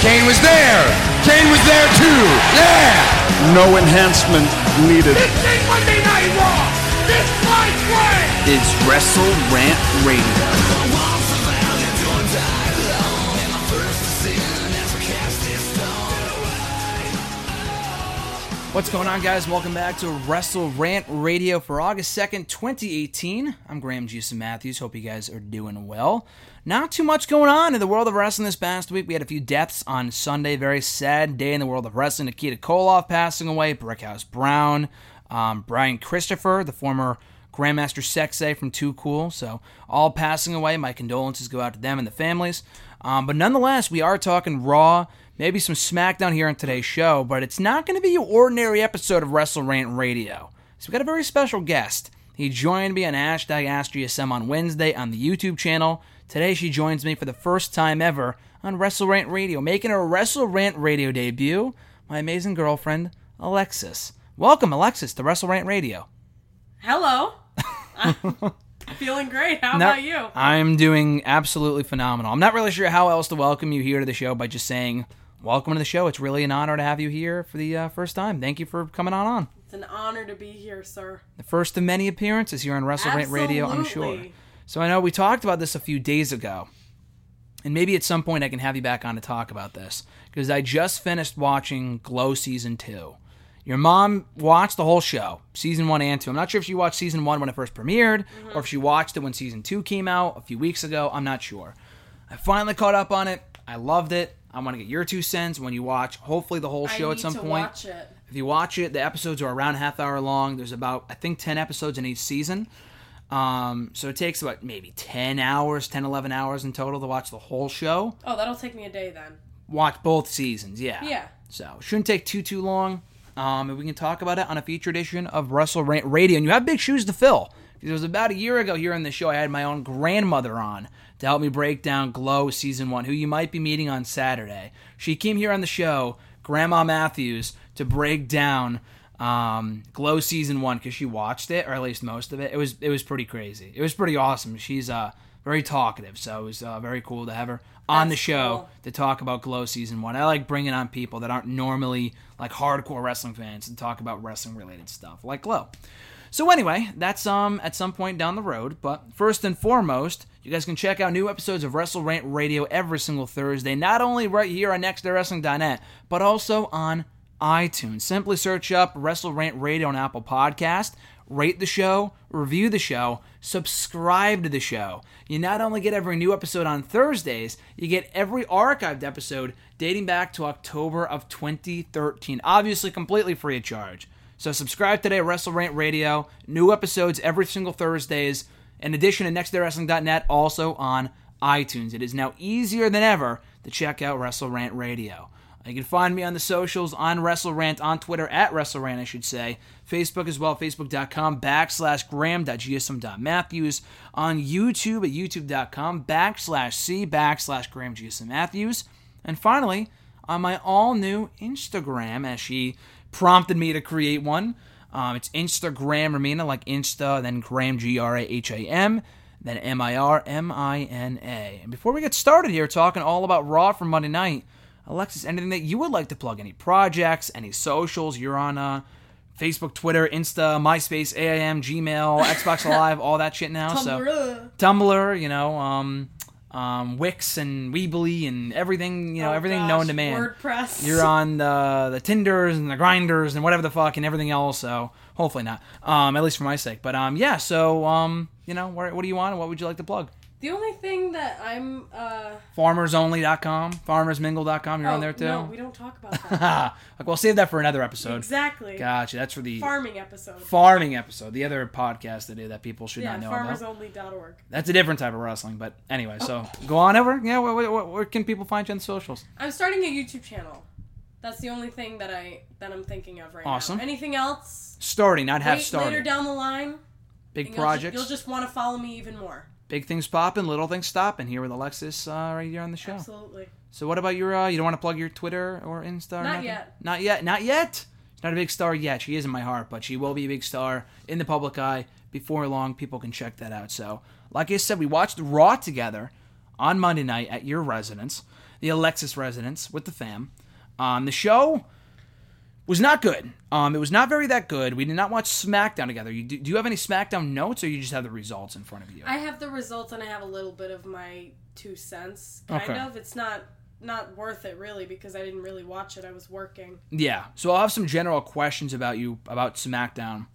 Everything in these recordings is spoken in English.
Kane was there. Kane was there too. Yeah. No enhancement needed. This ain't Monday Night Raw. This fight way is Wrestle Rant Radio. What's going on, guys? Welcome back to Wrestle Rant Radio for August 2nd, 2018. I'm Graham Jason Matthews. Hope you guys are doing well. Not too much going on in the world of wrestling this past week. We had a few deaths on Sunday. Very sad day in the world of wrestling. Nikita Koloff passing away, Brickhouse Brown, um, Brian Christopher, the former Grandmaster Sexay from Too Cool. So, all passing away. My condolences go out to them and the families. Um, but nonetheless, we are talking Raw maybe some SmackDown here on today's show, but it's not going to be your ordinary episode of Wrestle Rant Radio. So we've got a very special guest. He joined me on hashtag AskGSM on Wednesday on the YouTube channel. Today she joins me for the first time ever on Wrestle Rant Radio, making her Wrestle Rant Radio debut, my amazing girlfriend, Alexis. Welcome, Alexis, to Wrestle Rant Radio. Hello. Feeling great. How about you? I'm doing absolutely phenomenal. I'm not really sure how else to welcome you here to the show by just saying welcome to the show. It's really an honor to have you here for the uh, first time. Thank you for coming on on. It's an honor to be here, sir. The first of many appearances here on Wrestle Radio, I'm sure. So I know we talked about this a few days ago, and maybe at some point I can have you back on to talk about this because I just finished watching Glow season two. Your mom watched the whole show, season one and two. I'm not sure if she watched season one when it first premiered, mm-hmm. or if she watched it when season two came out a few weeks ago. I'm not sure. I finally caught up on it. I loved it. I want to get your two cents when you watch, hopefully, the whole show at some point. If you watch it, the episodes are around half hour long. There's about, I think, 10 episodes in each season. Um, so it takes about maybe 10 hours, 10, 11 hours in total to watch the whole show. Oh, that'll take me a day then. Watch both seasons, yeah. Yeah. So shouldn't take too, too long. Um, and we can talk about it on a feature edition of Wrestle Radio. And you have big shoes to fill. It was about a year ago here on the show, I had my own grandmother on to help me break down Glow Season 1, who you might be meeting on Saturday. She came here on the show, Grandma Matthews, to break down um, Glow Season 1 because she watched it, or at least most of it. It was, it was pretty crazy. It was pretty awesome. She's uh, very talkative, so it was uh, very cool to have her on That's the show cool. to talk about Glow Season 1. I like bringing on people that aren't normally like hardcore wrestling fans and talk about wrestling related stuff like Glow. So anyway, that's um at some point down the road. But first and foremost, you guys can check out new episodes of Wrestle Rant Radio every single Thursday, not only right here on NextDayWrestling.net, but also on iTunes. Simply search up Wrestle Rant Radio on Apple Podcast, rate the show, review the show, subscribe to the show. You not only get every new episode on Thursdays, you get every archived episode dating back to October of 2013, obviously completely free of charge. So subscribe today at Wrestle Rant Radio. New episodes every single Thursdays. In addition to NextDayWrestling.net, also on iTunes. It is now easier than ever to check out Wrestle Rant Radio. You can find me on the socials on WrestleRant, on Twitter at WrestleRant, I should say. Facebook as well, facebook.com backslash graham.gsm.matthews. On YouTube at youtube.com backslash c backslash graham.gsm.matthews. And finally, on my all new Instagram, as she prompted me to create one. Um, it's Instagram Ramina, like Insta, then Graham, G R A H A M, then M I R M I N A. And before we get started here, talking all about Raw for Monday night, Alexis, anything that you would like to plug? Any projects, any socials? You're on uh, Facebook, Twitter, Insta, MySpace, AIM, Gmail, Xbox Live, all that shit now. Tumblr. So Tumblr, you know, um, um, Wix and Weebly and everything, you know, oh, everything gosh, known to man. WordPress. You're on the the Tinders and the Grinders and whatever the fuck and everything else. So hopefully not. Um, at least for my sake. But um, yeah. So um, you know, what, what do you want? What would you like to plug? The only thing that I'm uh Farmersonly.com, farmersmingle.com. You're oh, on there too. No, we don't talk about that. like, we'll save that for another episode. exactly. Gotcha. That's for the Farming episode. farming episode, the other podcast I do that people should yeah, not know about. farmersonly.org. That's a different type of wrestling, but anyway. So go on over. Yeah, where, where, where can people find you on the socials? I'm starting a YouTube channel. That's the only thing that I that I'm thinking of right Awesome. now. Anything else? Starting, not have Wait started. later down the line. Big and you'll ju- projects, You'll just want to follow me even more. Big things popping, little things stopping. Here with Alexis, uh, right here on the show. Absolutely. So what about your? Uh, you don't want to plug your Twitter or Insta? Or Not nothing? yet. Not yet. Not yet. She's not a big star yet. She is in my heart, but she will be a big star in the public eye before long. People can check that out. So, like I said, we watched Raw together on Monday night at your residence, the Alexis residence, with the fam. Um, the show was not good. Um, it was not very that good. We did not watch SmackDown together. You, do, do you have any SmackDown notes, or you just have the results in front of you? I have the results and I have a little bit of my two cents. Kind Okay. of. It's not not worth it really because I didn't really watch it. I was working. Yeah. So I'll have some general questions about you about SmackDown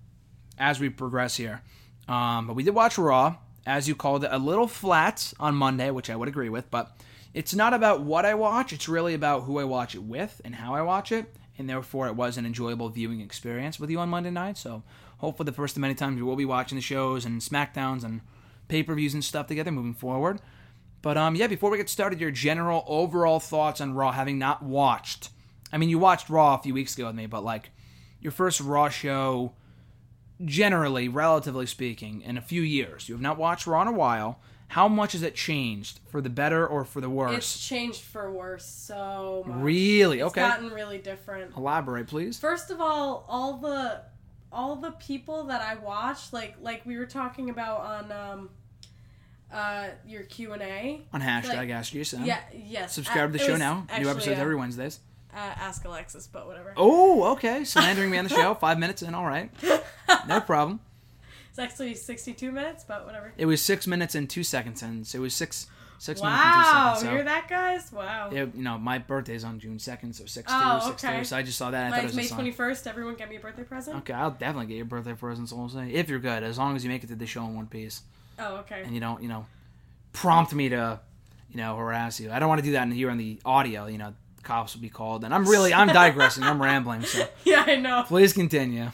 as we progress here. Um, but we did watch Raw, as you called it, a little flat on Monday, which I would agree with. But it's not about what I watch; it's really about who I watch it with and how I watch it. And therefore, it was an enjoyable viewing experience with you on Monday night. So hopefully, the first of many times we will be watching the shows and Smackdowns and pay per views and stuff together moving forward. But um, yeah, before we get started, your general overall thoughts on Raw, having not watched. I mean, you watched Raw a few weeks ago with me, but like your first Raw show, generally, relatively speaking, in a few years. You have not watched Raw in a while. How much has it changed for the better or for the worse? It's changed for worse so much. Really? It's Okay. gotten really different. Elaborate, please. First of all, all the all the people that I watch, like like we were talking about on um uh your Q and A. On hashtag Like, Ask Jason. Yeah. Yes. Subscribe Uh, to the show now. New episodes uh, every Wednesdays. Uh, ask Alexis, but whatever. Oh, okay. Slandering me on the show. Five minutes in. All right. No problem. It's actually sixty-two minutes, but whatever. It was six minutes and two seconds, and so it was six six Wow, minutes and two seconds. So hear that, guys? Wow. it- you know, my birthday's on June second, so six Oh, two, six okay. two. So I just saw that. I thought it Mine's was May song. twenty-first. Everyone, get me a birthday present. Okay, I'll definitely get your birthday present. So we'll say if you're good, as long as you make it to the show in one piece, Oh, okay. and you don't, you know, prompt me to, you know, harass you. I don't want to do that in here on the audio. You know, cops will be called, and I'm really, I'm digressing. I'm rambling. So yeah, I know. please continue.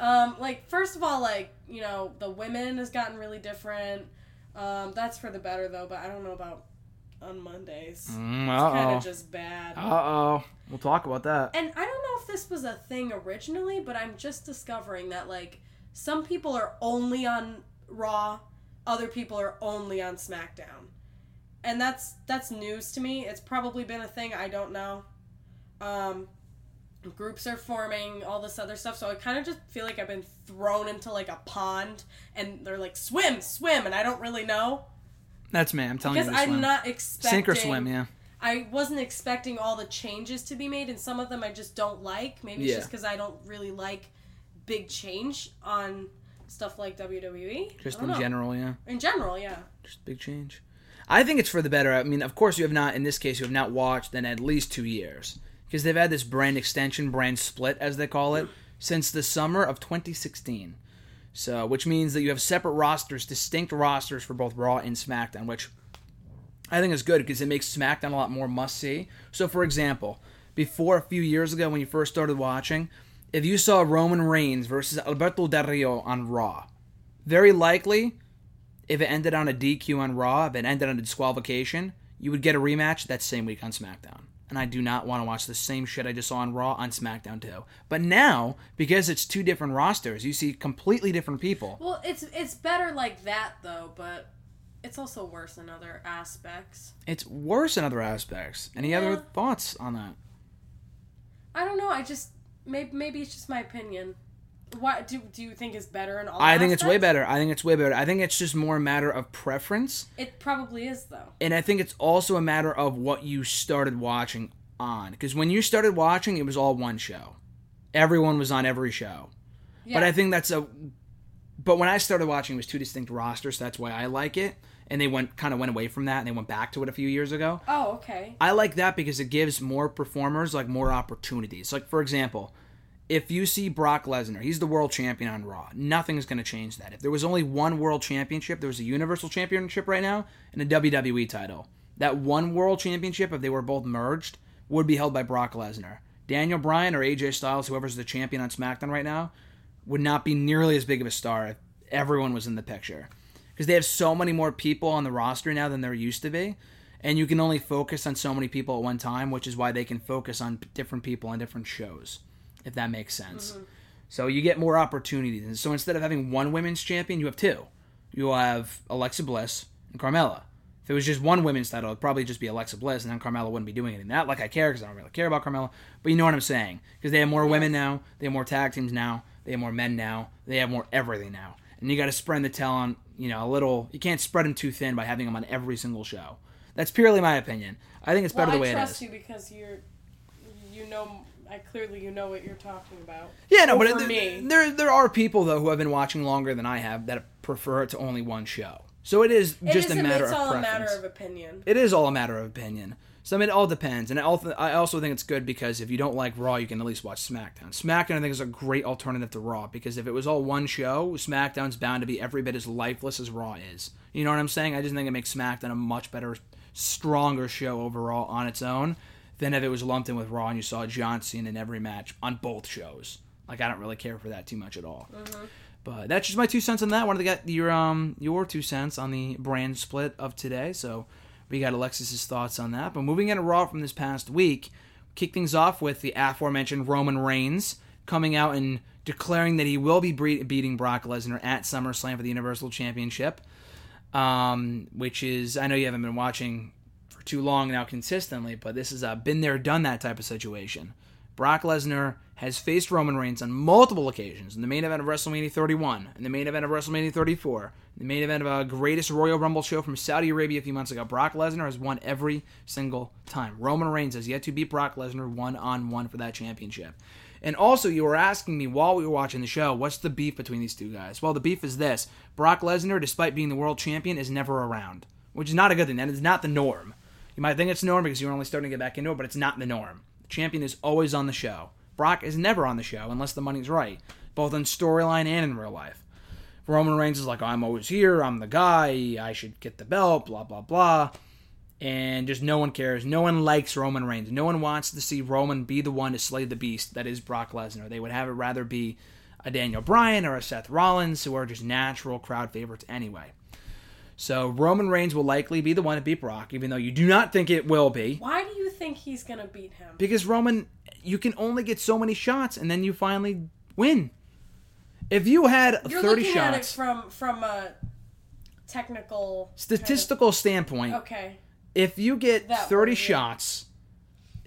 Um, like first of all, like you know, the women has gotten really different. Um, that's for the better though, but I don't know about on Mondays. Mm, It's kind of just bad. Uh oh. We'll talk about that. And I don't know if this was a thing originally, but I'm just discovering that like some people are only on Raw, other people are only on SmackDown. And that's that's news to me. It's probably been a thing, I don't know. Um groups are forming, all this other stuff, so I kind of just feel like I've been thrown into like a pond and they're like swim, swim and I don't really know That's me. I'm telling because you to I'm swim. not expecting Sink or swim. Yeah. I wasn't expecting all the changes to be made, and some of them I just don't like. Maybe it's just because I don't really like big change on stuff like WWE. Just in know. general. Yeah. In general, yeah. Just big change. I think it's for the better. I mean, of course, you have not, in this case, you have not watched in at least two years. Because they've had this brand extension, brand split, as they call it, since the summer of 2016. So, which means that you have separate rosters, distinct rosters for both Raw and SmackDown, which I think is good because it makes SmackDown a lot more must see. So, for example, before a few years ago when you first started watching, if you saw Roman Reigns versus Alberto Del Rio on Raw, very likely if it ended on a DQ on Raw, if it ended on a disqualification, you would get a rematch that same week on SmackDown. And I do not want to watch the same shit I just saw on Raw on SmackDown too. But now, because it's two different rosters, you see completely different people. Well, it's it's better like that though, but it's also worse in other aspects. It's worse in other aspects. Any other thoughts on that? I don't know. I just maybe maybe it's just my opinion. What do do you think is better in all? I think it's way better. I think it's way better. I think it's just more a matter of preference. It probably is though. and I think it's also a matter of what you started watching on. Because when you started watching, it was all one show. Everyone was on every show. Yeah. But I think that's a. But when I started watching, it was two distinct rosters. So That's why I like it. And they went kind of went away from that, and they went back to it a few years ago. Oh, okay. I like that because it gives more performers like more opportunities. Like for example, if you see Brock Lesnar, he's the world champion on Raw. Nothing's going to change that. If there was only one world championship, there was a Universal Championship right now and a WWE title. That one world championship, if they were both merged, would be held by Brock Lesnar. Daniel Bryan or AJ Styles, whoever's the champion on SmackDown right now, would not be nearly as big of a star if everyone was in the picture. Because they have so many more people on the roster now than there used to be. And you can only focus on so many people at one time, which is why they can focus on different people on different shows, if that makes sense. Mm-hmm. So you get more opportunities. And so instead of having one women's champion, you have two. You'll have Alexa Bliss and Carmella. If it was just one women's title, it'd probably just be Alexa Bliss, and then Carmella wouldn't be doing anything. Not like I care, because I don't really care about Carmella, but you know what I'm saying. Because they have more women now, they have more tag teams now, they have more men now, they have more everything now. And you got to spread the talent, you know, a little. You can't spread them too thin by having them on every single show. That's purely my opinion. I think it's better well, the way it is. I trust you because you're, you know, I clearly you know what you're talking about. Yeah, no, but it- me. there there are people though who have been watching longer than I have that prefer it to only one show. So it is It just a matter it's of all preference. a matter of opinion. it is all a matter of opinion. So I mean, it all depends, and I also, I also think it's good because if you don't like Raw, you can at least watch SmackDown. SmackDown, I think, is a great alternative to Raw because if it was all one show, SmackDown's bound to be every bit as lifeless as Raw is. You know what I'm saying? I just think it makes SmackDown a much better, stronger show overall on its own than if it was lumped in with Raw and you saw John Cena in every match on both shows. Like I don't really care for that too much at all. But that's just my two cents on that. Wanted to get your um your two cents on the brand split of today. So we got Alexis's thoughts on that. But moving into Raw from this past week, kick things off with the aforementioned Roman Reigns coming out and declaring that he will be beating Brock Lesnar at SummerSlam for the Universal Championship. Um, which is I know you haven't been watching too long now consistently, but this is a been there, done that type of situation. Brock Lesnar has faced Roman Reigns on multiple occasions in the main event of WrestleMania 31, in the main event of WrestleMania 34, in the main event of a greatest Royal Rumble show from Saudi Arabia a few months ago. Brock Lesnar has won every single time. Roman Reigns has yet to beat Brock Lesnar one on one for that championship. And also, you were asking me while we were watching the show, what's the beef between these two guys? Well, the beef is this Brock Lesnar, despite being the world champion, is never around, which is not a good thing. That is not the norm. You might think it's norm because you're only starting to get back into it, but it's not the norm. The champion is always on the show. Brock is never on the show unless the money's right, both in storyline and in real life. Roman Reigns is like, I'm always here, I'm the guy, I should get the belt, blah, blah, blah. And just no one cares. No one likes Roman Reigns. No one wants to see Roman be the one to slay the beast that is Brock Lesnar. They would have it rather be a Daniel Bryan or a Seth Rollins, who are just natural crowd favorites anyway. So Roman Reigns will likely be the one to beat Brock, even though you do not think it will be. Why do you think he's gonna beat him? Because Roman, you can only get so many shots and then you finally win. If you had You're 30 looking at it shots, from from a technical statistical standpoint, Kind of, okay. if you get That 30 way, yeah. shots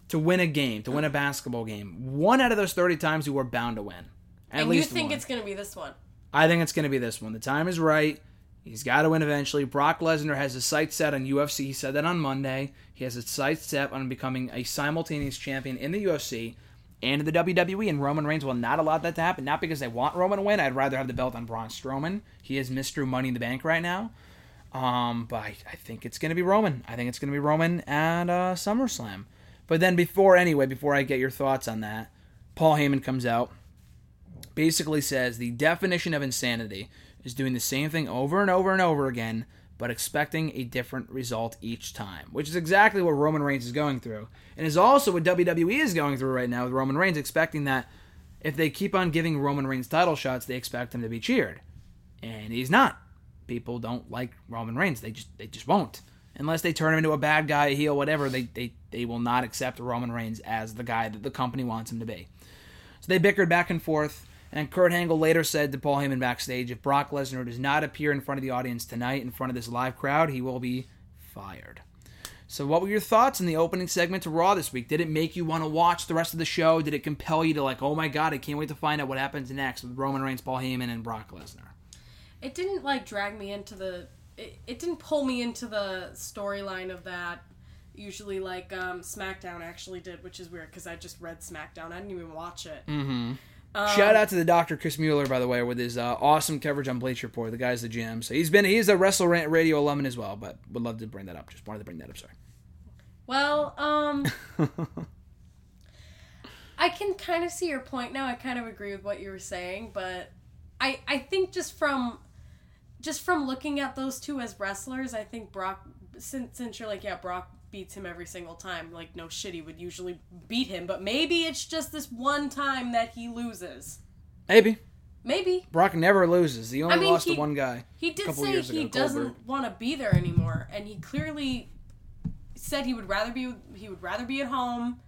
to win a game, to win a basketball game, one out of those 30 times you are bound to win. At and you think one. it's gonna be this one? I think it's going to be this one. The time is right. He's got to win eventually. Brock Lesnar has his sights set on UFC. He said that on Monday. He has his sights set on becoming a simultaneous champion in the UFC and the WWE. And Roman Reigns will not allow that to happen. Not because they want Roman to win. I'd rather have the belt on Braun Strowman. He is Mr. Money in the Bank right now. Um, but I, I think it's going to be Roman. I think it's going to be Roman at uh, SummerSlam. But then before, anyway, before I get your thoughts on that, Paul Heyman comes out basically says the definition of insanity is doing the same thing over and over and over again, but expecting a different result each time, which is exactly what Roman Reigns is going through, and is also what WWE is going through right now with Roman Reigns, expecting that if they keep on giving Roman Reigns title shots, they expect him to be cheered, and he's not. People don't like Roman Reigns; they just they just won't. Unless they turn him into a bad guy, a heel, whatever, they, they, they will not accept Roman Reigns as the guy that the company wants him to be. So they bickered back and forth. And Kurt Angle later said to Paul Heyman backstage, if Brock Lesnar does not appear in front of the audience tonight, in front of this live crowd, he will be fired. So, what were your thoughts in the opening segment to Raw this week? Did it make you want to watch the rest of the show? Did it compel you to, like, oh my god, I can't wait to find out what happens next with Roman Reigns, Paul Heyman, and Brock Lesnar? It didn't like drag me into the. It, it didn't pull me into the storyline of that. Usually, like um, SmackDown actually did, which is weird because I just read SmackDown. I didn't even watch it. Mm. Shout out to the Dr. Chris Mueller, by the way, with his uh, awesome coverage on Bleacher Report. The guy's the gym. So he's been he's a Wrestle Rant Radio alumni as well, but would love to bring that up. Just wanted to bring that up. Sorry. Well, um, I can kind of see your point now. I kind of agree with what you were saying, but I I think just from just from looking at those two as wrestlers, I think Brock since since you're like yeah Brock beats him every single time. Like no shit, he would usually beat him, but maybe it's just this one time that he loses. Maybe Maybe Brock never loses. He only I mean, lost he- to one guy. he did say he ago, doesn't want to be there anymore, and he clearly said he would rather be he would rather be at home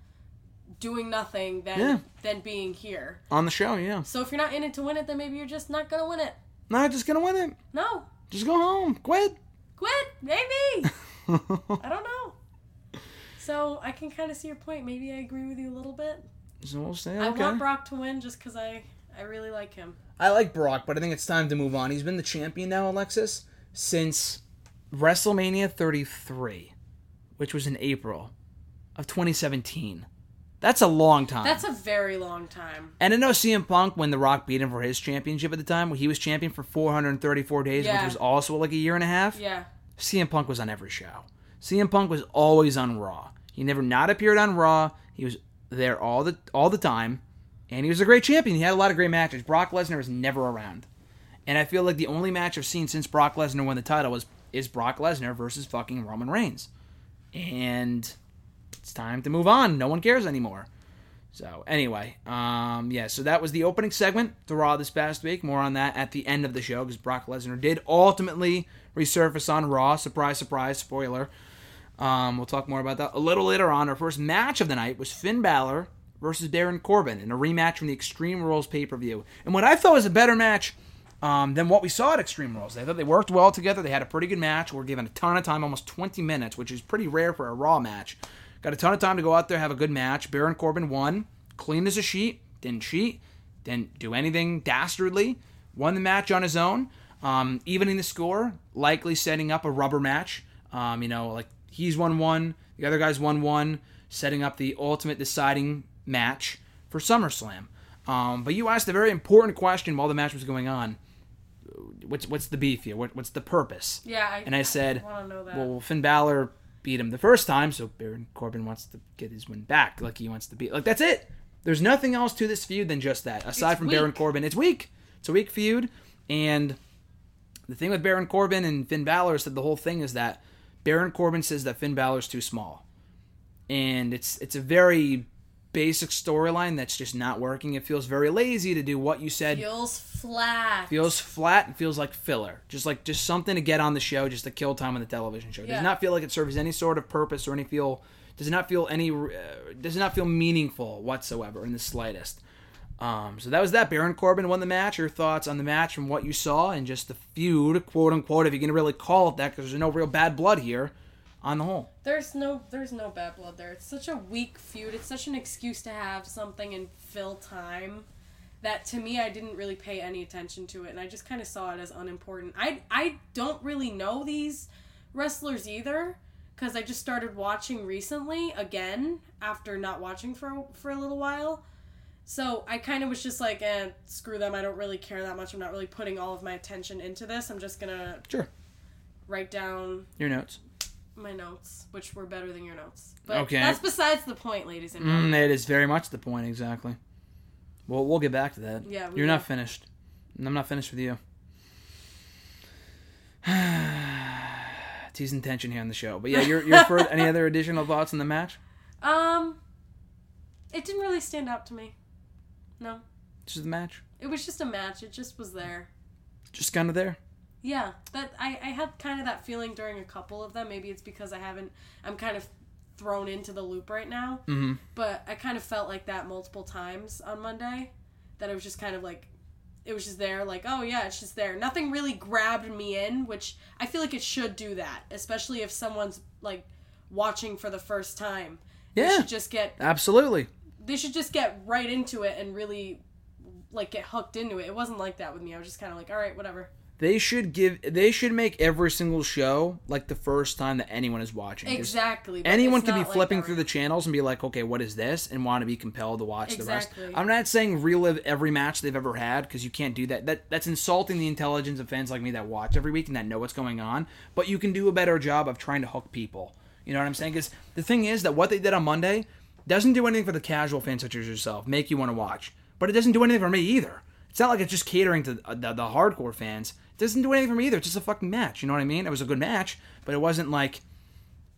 doing nothing than Yeah. than being here. on the show. Yeah, So if you're not in it to win it, then maybe you're just not gonna win it. not just gonna win it. No, Just go home. Quit. quit, maybe. I don't know. So I can kind of see your point. Maybe I agree with you a little bit. So we'll say I want Brock to win just because I I really like him. I like Brock, but I think it's time to move on. He's been the champion now, Alexis, since WrestleMania 33, which was in April of 2017. That's a long time. That's a very long time. and I know CM Punk, when The Rock beat him for his championship at the time, where he was champion for 434 days, Yeah. which was also like a year and a half. Yeah. CM Punk was on every show. CM Punk was always on Raw. He never not appeared on Raw. He was there all the all the time, and he was a great champion. He had a lot of great matches. Brock Lesnar was never around, and I feel like the only match I've seen since Brock Lesnar won the title was is Brock Lesnar versus fucking Roman Reigns, and it's time to move on. No one cares anymore. So anyway, um, yeah, so that was the opening segment to Raw this past week. More on that at the end of the show because Brock Lesnar did ultimately resurface on Raw. Surprise, surprise, spoiler. Um, we'll talk more about that a little later on. Our first match of the night was Finn Balor versus Baron Corbin in a rematch from the Extreme Rules pay per view. And what I thought was a better match um, than what we saw at Extreme Rules. I thought they worked well together. They had a pretty good match. We're given a ton of time, almost 20 minutes, which is pretty rare for a Raw match. Got a ton of time to go out there, have a good match. Baron Corbin won, clean as a sheet, didn't cheat, didn't do anything dastardly. Won the match on his own, um, evening the score, likely setting up a rubber match. Um, you know, like he's won one, the other guy's won one, setting up the ultimate deciding match for SummerSlam. Um, but you asked a very important question while the match was going on. What's what's the beef here? What, what's the purpose? Yeah. I, And I said, know that. well, Finn Balor beat him the first time, so Baron Corbin wants to get his win back. Like he wants to beat. Like that's it. There's nothing else to this feud than just that. Aside It's from Baron. Corbin, it's weak. It's a weak feud, and the thing with Baron Corbin and Finn Balor is that the whole thing is that Baron Corbin says that Finn Balor's too small, and it's it's a very basic storyline that's just not working. It feels very lazy to do what you said feels flat. feels flat and feels like filler just like just something to get on the show just to kill time on the television show Yeah. does not feel like it serves any sort of purpose or any feel does not feel any uh, does not feel meaningful whatsoever in the slightest um, so that was that baron corbin won the match your thoughts on the match from what you saw and just the feud quote unquote if you can really call it that because there's no real bad blood here on the whole There's no there's no bad blood there. It's such a weak feud. It's such an excuse to have something and fill time that to me I didn't really pay any attention to it and I just kind of saw it as unimportant. I I don't really know these wrestlers either cuz I just started watching recently again after not watching for for a little while. So I kind of was just like, eh, screw them. I don't really care that much. I'm not really putting all of my attention into this. I'm just going to sure write down your notes my notes, which were better than your notes. But Okay. that's besides the point, ladies and mm, gentlemen. it is very much the point exactly well we'll get back to that Yeah, you're not finished and i'm not finished with you teasing tension here on the show. But yeah, your your first, any other additional thoughts on the match? Um, it didn't really stand out to me. No, Just the match, it was just a match. It just was there. just kind of there. Yeah, that I, I had kind of that feeling during a couple of them. Maybe it's because I haven't. I'm kind of thrown into the loop right now. Mm-hmm. But I kind of felt like that multiple times on Monday. That it was just kind of like, it was just there. Like, oh yeah, it's just there. Nothing really grabbed me in, which I feel like it should do that, especially if someone's like watching for the first time. Yeah. should just get Absolutely. They should just get right into it and really like get hooked into it. It wasn't like that with me. I was just kind of like, all right, whatever. They should give. They should make every single show like the first time that anyone is watching. 'Cause Exactly. but Anyone it's could be not like flipping that through right the channels and be like, okay, what is this? And want to be compelled to watch the Exactly. rest. I'm not saying relive every match they've ever had because you can't do that. That that's insulting the intelligence of fans like me that watch every week and that know what's going on. But you can do a better job of trying to hook people. You know what I'm saying? Because the thing is that what they did on Monday, doesn't do anything for the casual fan such as yourself, make you want to watch. But it doesn't do anything for me either. It's not like it's just catering to the, the, the hardcore fans. It doesn't do anything for me either. It's just a fucking match. You know what I mean? It was a good match, but it wasn't like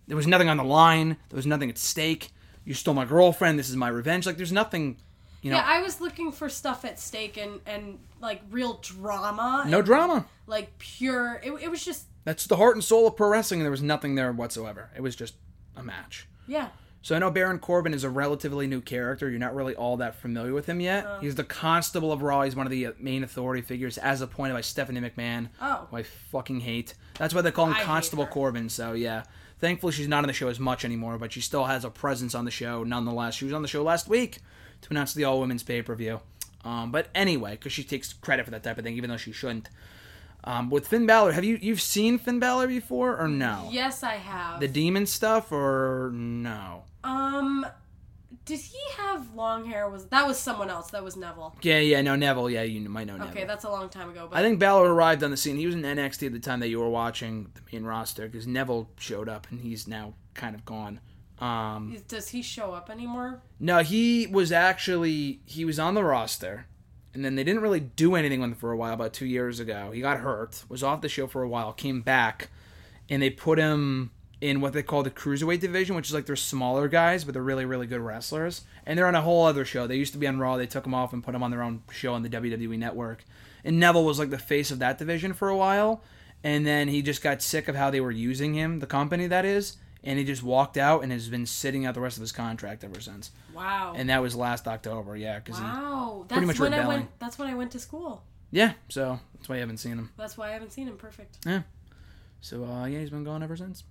there was nothing on the line. There was nothing at stake. You stole my girlfriend. This is my revenge. Like there's nothing. You know, Yeah, I was looking for stuff at stake and and like real drama. no and, drama. Like pure. It, it was just That's the heart and soul of pro wrestling, and there was nothing there whatsoever. It was just a match. yeah. So I know Baron Corbin is a relatively new character. You're not really all that familiar with him yet. He's the Constable of Raw. He's one of the uh, main authority figures, as appointed by Stephanie McMahon. Oh. who I fucking hate. That's why they call him I Constable. Corbin. So yeah, thankfully she's not on the show as much anymore, but she still has a presence on the show nonetheless. She was on the show last week to announce the All Women's pay per view. Um, but anyway, because she takes credit for that type of thing, even though she shouldn't. Um, with Finn Balor, have you you've seen Finn Balor before or no? Yes, I have. The demon stuff or no? Um, did he have long hair? Was that was someone else? That was Neville. Yeah, yeah, no, Neville. Yeah, you might know Neville. Okay, that's a long time ago. But I think Balor arrived on the scene. He was in NXT at the time that you were watching the main roster because Neville showed up and he's now kind of gone. Um, does he show up anymore? no, he was actually he was on the roster, and then they didn't really do anything with him for a while. About two years ago, he got hurt, was off the show for a while, came back, and they put him in what they call the cruiserweight division, which is like they're smaller guys, but they're really really good wrestlers, and they're on a whole other show. They used to be on Raw. They took them off and put them on their own show on the WWE Network. And Neville was like the face of that division for a while, and then he just got sick of how they were using him, the company that is, and he just walked out and has been sitting out the rest of his contract ever since. Wow. And that was last October, yeah, because he wow. pretty That's much when I went. That's when I went to school. yeah, so that's why I haven't seen him. That's why I haven't seen him. Perfect. Yeah. So uh, yeah, he's been gone ever since.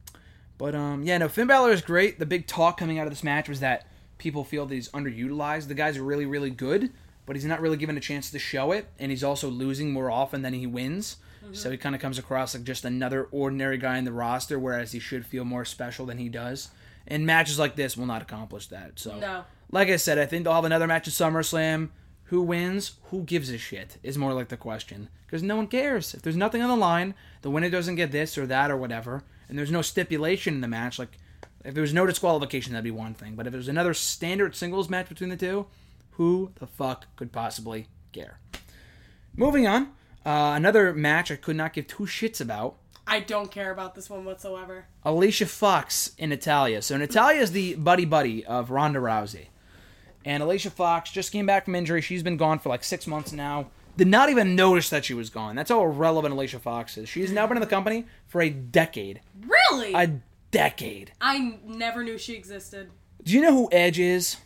But um, yeah, no, Finn Balor is great. The big talk coming out of this match was that people feel that he's underutilized. The guy's really, really good, but he's not really given a chance to show it, and he's also losing more often than he wins. So he kind of comes across like just another ordinary guy in the roster, whereas he should feel more special than he does. And matches like this will not accomplish that. So No. like I said, I think they'll have another match at SummerSlam. Who wins? Who gives a shit? Is more like the question. Because no one cares. If there's nothing on the line, the winner doesn't get this or that or whatever, and there's no stipulation in the match, like if there was no disqualification, that'd be one thing. But if it was another standard singles match between the two, who the fuck could possibly care? Moving on, uh, another match I could not give two shits about. I don't care about this one whatsoever. Alicia Fox and Natalya. So Natalya is the buddy buddy of Ronda Rousey. And Alicia Fox just came back from injury. She's been gone for like six months now. Did not even notice that she was gone. That's how irrelevant Alicia Fox is. She's now been in the company for a decade. Really? A decade. I never knew she existed. Do you know who Edge is?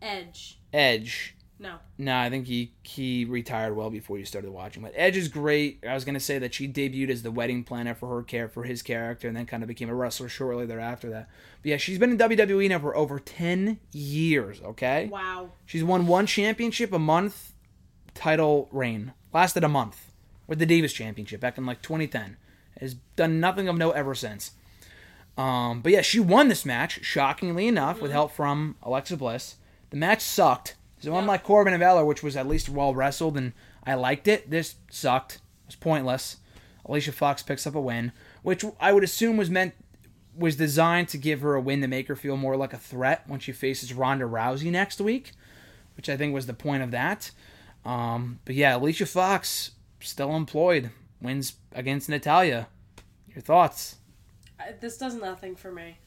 Edge. Edge. No. No, I think he he retired well before you started watching. But Edge is great. I was gonna say that she debuted as the wedding planner for her care for his character, and then kind of became a wrestler shortly thereafter that. But yeah, she's been in WWE now for over ten years. Okay, Wow. she's won one championship a month, title reign lasted a month with the Divas Championship back in like 2010. Has done nothing of note ever since. Um, but yeah, she won this match shockingly enough with help from Alexa Bliss. The match sucked. So unlike Corbin and Balor, which was at least well wrestled and I liked it, this sucked. It was pointless. Alicia Fox picks up a win, which I would assume was meant was designed to give her a win to make her feel more like a threat when she faces Ronda Rousey next week, which I think was the point of that. Um, but yeah, Alicia Fox still employed, wins against Natalya. Your thoughts? I, this does nothing for me.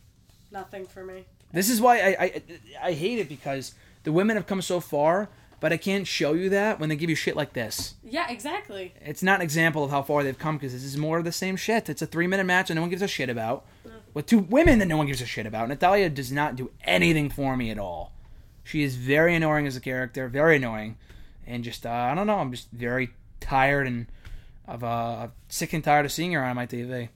Nothing for me. This is why I, I I hate it because the women have come so far, but I can't show you that when they give you shit like this. Yeah, exactly. It's not an example of how far they've come because this is more of the same shit. It's a three minute match and no one gives a shit about. With two women that no one gives a shit about. Natalya does not do anything for me at all. She is very annoying as a character, very annoying, and just uh, I don't know. I'm just very tired and of uh, sick and tired of seeing her on my TV.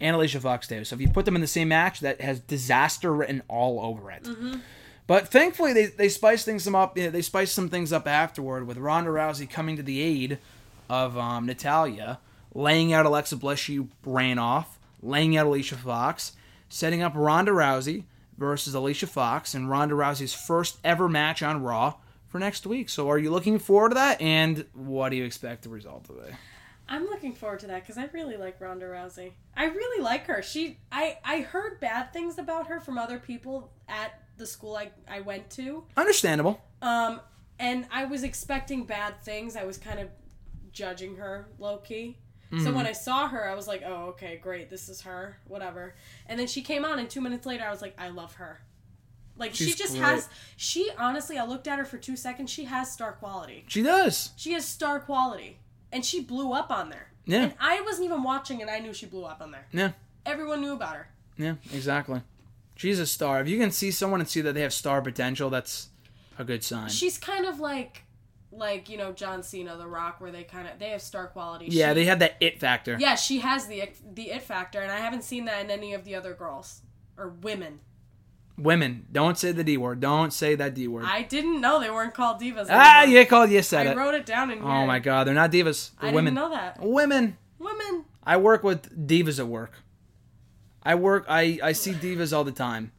And Alicia Fox too. So if you put them in the same match, that has disaster written all over it. But thankfully, they, they spiced things some up. They spiced some things up afterward with Ronda Rousey coming to the aid of um, Natalya, laying out Alexa Bliss. She ran off, laying out Alicia Fox, setting up Ronda Rousey versus Alicia Fox and Ronda Rousey's first ever match on Raw for next week. So, are you looking forward to that? And what do you expect the result to be? I'm looking forward to that because I really like Ronda Rousey. I really like her. She, I, I heard bad things about her from other people at the school I I went to. Understandable. Um, and I was expecting bad things. I was kind of judging her low key. Mm-hmm. So when I saw her, I was like, "Oh, okay, great. This is her. Whatever." And then she came on, and two minutes later, I was like, "I love her." Like she just great. has. She honestly, I looked at her for two seconds. She has star quality. She does. She has star quality, and she blew up on there. Yeah. And I wasn't even watching, and I knew she blew up on there. Yeah. Everyone knew about her. Yeah, exactly. She's a star. If you can see someone and see that they have star potential, that's a good sign. She's kind of like, like you know, John Cena, The Rock, where they kind of they have star quality. yeah, She- they have that it factor. Yeah, she has the the it factor, and I haven't seen that in any of the other girls or women. Women, don't say the D word. Don't say that D word. I didn't know they weren't called divas. ah, anymore. you called. You said I it. wrote it down in here. oh my God, they're not divas. They're didn't women. know that. Women. Women. I work with divas at work. I work. I I see divas all the time.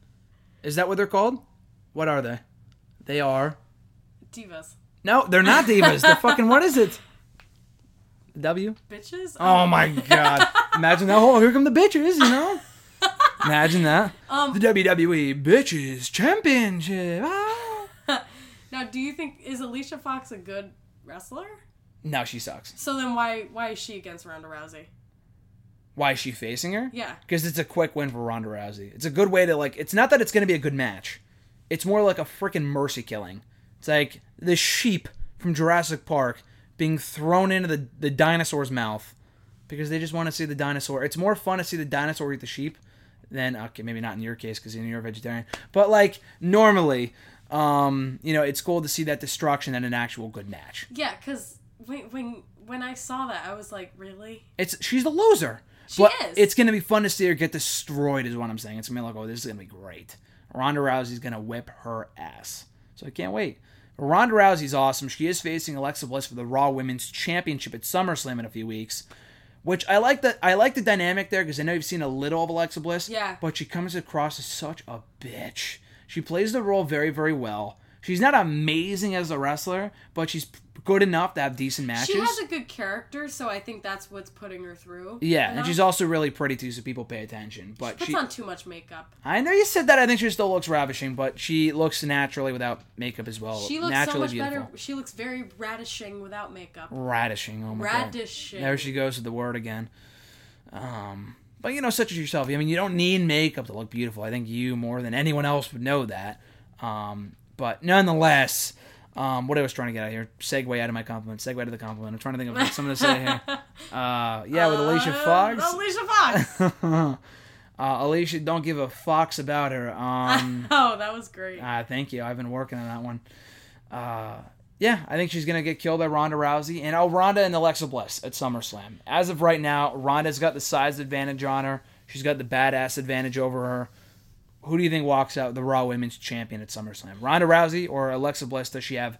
Is that what they're called? What are they? They are. Divas. No, they're not divas. they're fucking. What is it? W. Bitches? Oh my god! Imagine that. Oh, here come the bitches. You know. Imagine that. Um, the WWE Bitches Championship. Ah. Now, do you think is Alicia Fox a good wrestler? No, she sucks. So then why why is she against Ronda Rousey? Why is she facing her? Yeah. Because it's a quick win for Ronda Rousey. It's a good way to like. It's not that it's going to be a good match. It's more like a freaking mercy killing. It's like the sheep from Jurassic Park being thrown into the the dinosaur's mouth because they just want to see the dinosaur. It's more fun to see the dinosaur eat the sheep than okay, maybe not in your case because you're a vegetarian, but like normally, um, you know, it's cool to see that destruction and an actual good match. Yeah, because when when when I saw that, I was like, really? It's she's the loser. She but is. it's gonna be fun to see her get destroyed, is what I'm saying. It's gonna be like, oh, this is gonna be great. Ronda Rousey's gonna whip her ass. So I can't wait. Ronda Rousey's awesome. She is facing Alexa Bliss for the Raw Women's Championship at SummerSlam in a few weeks. Which I like the I like the dynamic there because I know you've seen a little of Alexa Bliss. Yeah. But she comes across as such a bitch. She plays the role very, very well. She's not amazing as a wrestler, but she's good enough to have decent matches. She has a good character, so I think that's what's putting her through. Yeah, you and she's also really pretty too, so people pay attention. But she puts she, on too much makeup. I know you said that. I think she still looks ravishing, but she looks naturally without makeup as well. She looks so much beautiful. better. She looks very radishing without makeup. Radishing. Oh my god. Radishing. There she goes with the word again. Um, but you know, such as yourself. I mean, you don't need makeup to look beautiful. I think you more than anyone else would know that. Um, but nonetheless. Um, what I was trying to get out here, segue out of my compliment, segue to the compliment. I'm trying to think of like, something to say here. Uh, yeah, with Alicia Fox. Uh, Alicia Fox. Uh, Alicia, don't give a fox about her. Um, oh, that was great. uh, thank you. I've been working on that one. Uh, yeah, I think she's gonna get killed by Ronda Rousey and oh, Ronda and Alexa Bliss at SummerSlam. As of right now, Ronda's got the size advantage on her. She's got the badass advantage over her. Who do you think walks out the Raw Women's Champion at SummerSlam? Ronda Rousey or Alexa Bliss? Does she have?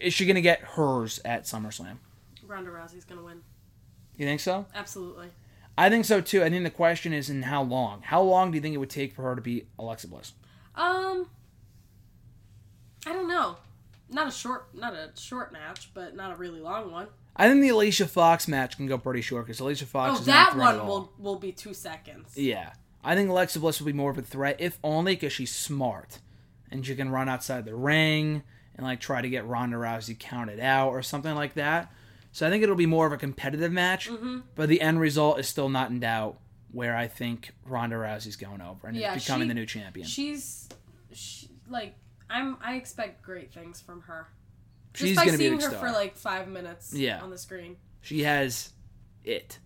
Is she gonna get hers at SummerSlam? Ronda Rousey's gonna win. You think so? Absolutely. I think so too. I think the question is in how long. How long do you think it would take for her to beat Alexa Bliss? Um, I don't know. Not a short, not a short match, but not a really long one. I think the Alicia Fox match can go pretty short because Alicia Fox Oh, is that not a at one will will be two seconds. Yeah, I think Alexa Bliss will be more of a threat, if only because she's smart and she can run outside the ring and like try to get Ronda Rousey counted out or something like that. So I think it'll be more of a competitive match, Mm-hmm. but the end result is still not in doubt. Where I think Ronda Rousey's going over and Yeah, becoming she- the new champion. She's, she, like, I'm. I expect great things from her. Just She's by seeing her star. for like five minutes. Yeah. On the screen. she has it.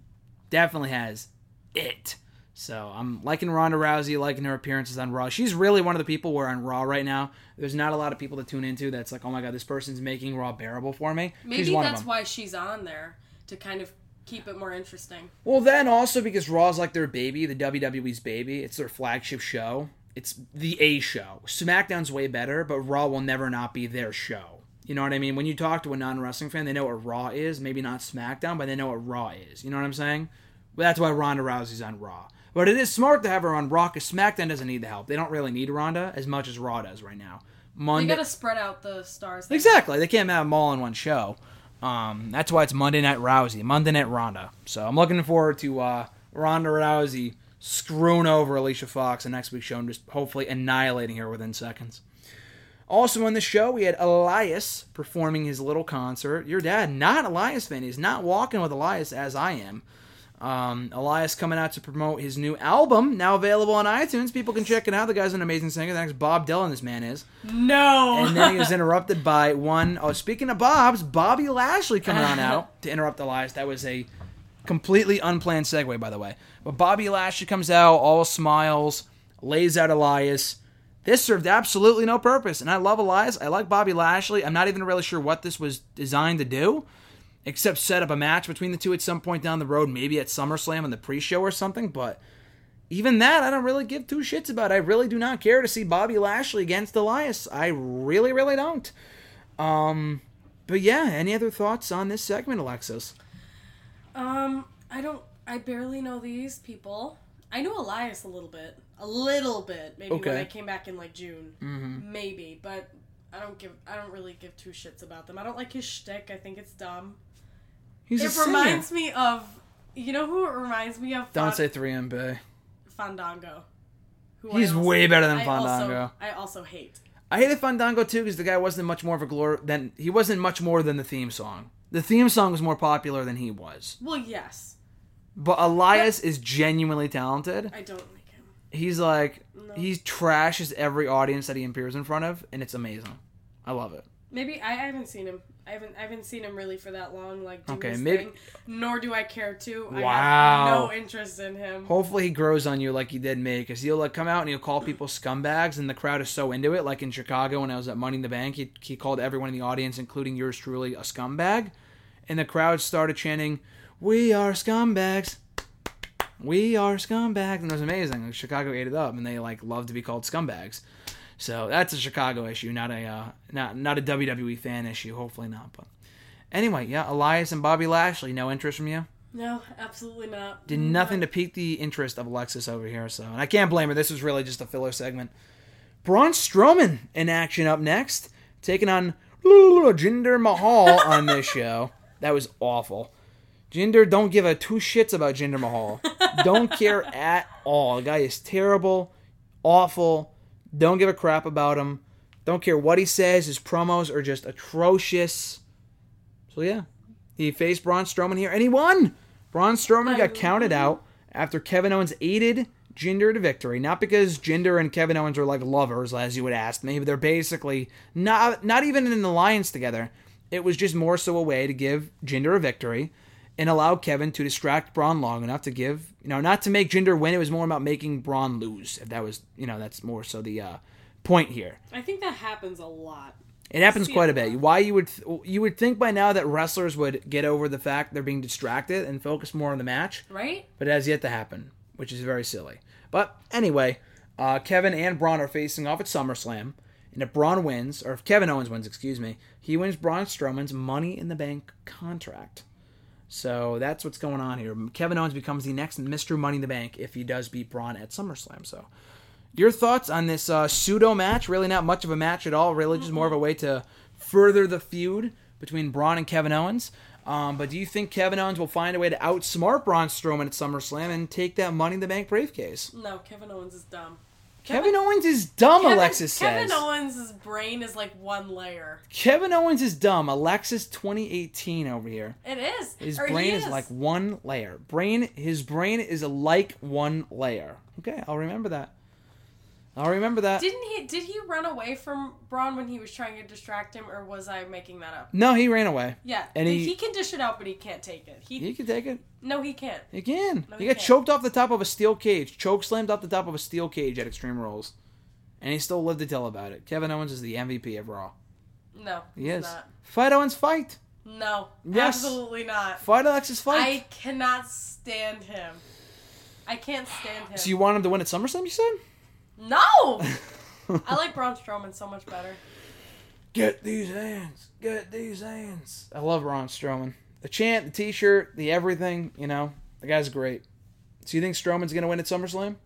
Definitely has it. So I'm liking Ronda Rousey, liking her appearances on Raw. She's really one of the people where on Raw right now, there's not a lot of people to tune into that's like, oh my god, this person's making Raw bearable for me. Maybe that's why she's on there to kind of keep it more interesting. Well, then also because Raw's like their baby, the WWE's baby. It's their flagship show. It's the A show. SmackDown's way better, but Raw will never not be their show. You know what I mean? When you talk to a non wrestling fan, they know what Raw is. Maybe not SmackDown, but they know what Raw is. You know what I'm saying? Well, that's why Ronda Rousey's on Raw. But it is smart to have her on Raw because SmackDown doesn't need the help. They don't really need Ronda as much as Raw does right now. They Monday, gotta spread out the stars. they Exactly. They can't have them all in one show. Um, that's why it's Monday Night Rousey, Monday Night Ronda. So I'm looking forward to uh, Ronda Rousey screwing over Alicia Fox in next week's show and just hopefully annihilating her within seconds. Also on the show, we had Elias performing his little concert. Your dad, not Elias fan, he's not walking with Elias as I am. Um, Elias coming out to promote his new album, now available on iTunes. People can check it out. The guy's an amazing singer. The next Bob Dylan, this man is. No. And then he was interrupted by one oh speaking of Bob's, Bobby Lashley coming on out to interrupt Elias. That was a completely unplanned segue, by the way. But Bobby Lashley comes out, all smiles, lays out Elias. This served absolutely no purpose, and I love Elias. I like Bobby Lashley. I'm not even really sure what this was designed to do, except set up a match between the two at some point down the road, maybe at SummerSlam in the pre-show or something. But even that, I don't really give two shits about. I really do not care to see Bobby Lashley against Elias. I really, really don't. Um, but yeah, any other thoughts on this segment, Alexis? Um, I don't. I barely know these people. I knew Elias a little bit, a little bit, maybe when I came back in like June, mm-hmm. maybe. But I don't give. I don't really give two shits about them. I don't like his shtick. I think it's dumb. He's a it singer. reminds me of. You know who it reminds me of? Don't say 3MB. Fandango. Who He's way better than I Fandango. Also, I also hate. I hated Fandango too because the guy wasn't much more of a glory than he wasn't much more than the theme song. The theme song was more popular than he was. Well, yes, But Elias is genuinely talented. I don't. He's like he trashes every audience that he appears in front of, and it's amazing. I love it. Maybe I haven't seen him. I haven't. I haven't seen him really for that long. Like Okay, maybe- thing. Nor do I care to. I Wow. have no interest in him. Hopefully he grows on you like he did me, because he'll like come out and he'll call people scumbags, and the crowd is so into it. Like in Chicago when I was at Money in the Bank, he, he called everyone in the audience, including yours truly, a scumbag, and the crowd started chanting, "We are scumbags." We are scumbags, and it was amazing. Like, Chicago ate it up, and they like love to be called scumbags. So that's a Chicago issue, not a uh, not not a WWE fan issue. Hopefully not. But anyway, yeah, Elias and Bobby Lashley, no interest from you No, absolutely not. did nothing to pique the interest of Alexis over here. So, and I can't blame her. This was really just a filler segment. Braun Strowman in action up next, taking on Jinder Mahal on this show. That was awful. Jinder, don't give a two shits about Jinder Mahal. Don't care at all. The guy is terrible, awful. Don't give a crap about him. Don't care what he says. His promos are just atrocious. So yeah, he faced Braun Strowman here, and he won. Braun Strowman got counted out after Kevin Owens aided Jinder to victory. Not because Jinder and Kevin Owens are like lovers, as you would ask me, but they're basically not not even in an alliance together. It was just more so a way to give Jinder a victory and allow Kevin to distract Braun long enough to give, you know, not to make Jinder win. It was more about making Braun lose. If that was, you know, that's more so the uh, point here. I think that happens a lot. It happens quite a bit. lot. Why you would you would think by now that wrestlers would get over the fact they're being distracted and focus more on the match, Right? but it has yet to happen, which is very silly. But anyway, uh, Kevin and Braun are facing off at SummerSlam, and if Braun wins, or if Kevin Owens wins, excuse me, he wins Braun Strowman's Money in the Bank contract. So that's what's going on here. Kevin Owens becomes the next Mr. Money in the Bank if he does beat Braun at SummerSlam. So, your thoughts on this uh, pseudo match? Really, not much of a match at all. Really, just more of a way to further the feud between Braun and Kevin Owens. Um, but do you think Kevin Owens will find a way to outsmart Braun Strowman at SummerSlam and take that Money in the Bank briefcase? No, Kevin Owens is dumb. Kevin, Owens is dumb, Kevin, Alexis Kevin says. Owens' brain is like one layer. Kevin Owens is dumb. Alexis 2018 over here. It is. His Or brain is. is like one layer. Brain. His brain is like one layer. Okay, I'll remember that. I'll remember that. Didn't he? Did he run away from Braun when he was trying to distract him, or was I making that up? no, he ran away. Yeah, And he, he- can dish it out, but he can't take it. He, He can take it. no, he can't. He can. No, he he got choked off the top of a steel cage. Choke slammed off the top of a steel cage at Extreme Rules, and he still lived to tell about it. Kevin Owens is the MVP of Raw. No, He not. Fight Owens, fight. No, Yes. absolutely not. Fight Alexis, fight. I cannot stand him. I can't stand him. So you want him to win at SummerSlam? You said. No. I like Braun Strowman so much better. Get these hands. Get these hands. I love Braun Strowman. The chant, the T-shirt, the everything. You know, the guy's great. So you think Strowman's gonna win at SummerSlam?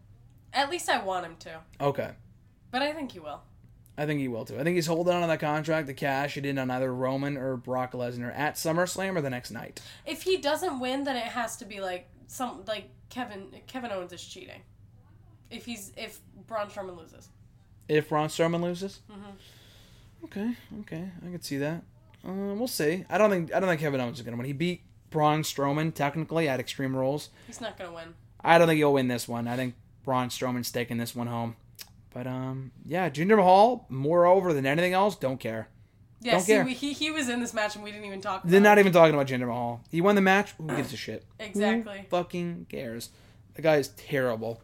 At least I want him to, Okay, but I think he will. I think he will too. I think he's holding on to that contract the cash it in on either Roman or Brock Lesnar at SummerSlam or the next night. If he doesn't win, then it has to be like some like Kevin Kevin Owens is cheating. If he's if Braun Strowman loses. If Braun Strowman loses. Okay, okay, I could see that. Uh, we'll see. I don't think I don't think Kevin Owens is gonna win. He beat Braun Strowman technically at Extreme Rules. He's not gonna win. I don't think he'll win this one. I think Braun Strowman's taking this one home. But um, yeah, Jinder Mahal, more over than anything else, don't care. Yeah, Don't see, care. we, he he was in this match and we didn't even talk. About They're not even talking about Jinder Mahal. He won the match. Who gives a shit? exactly. Who fucking cares? The guy is terrible.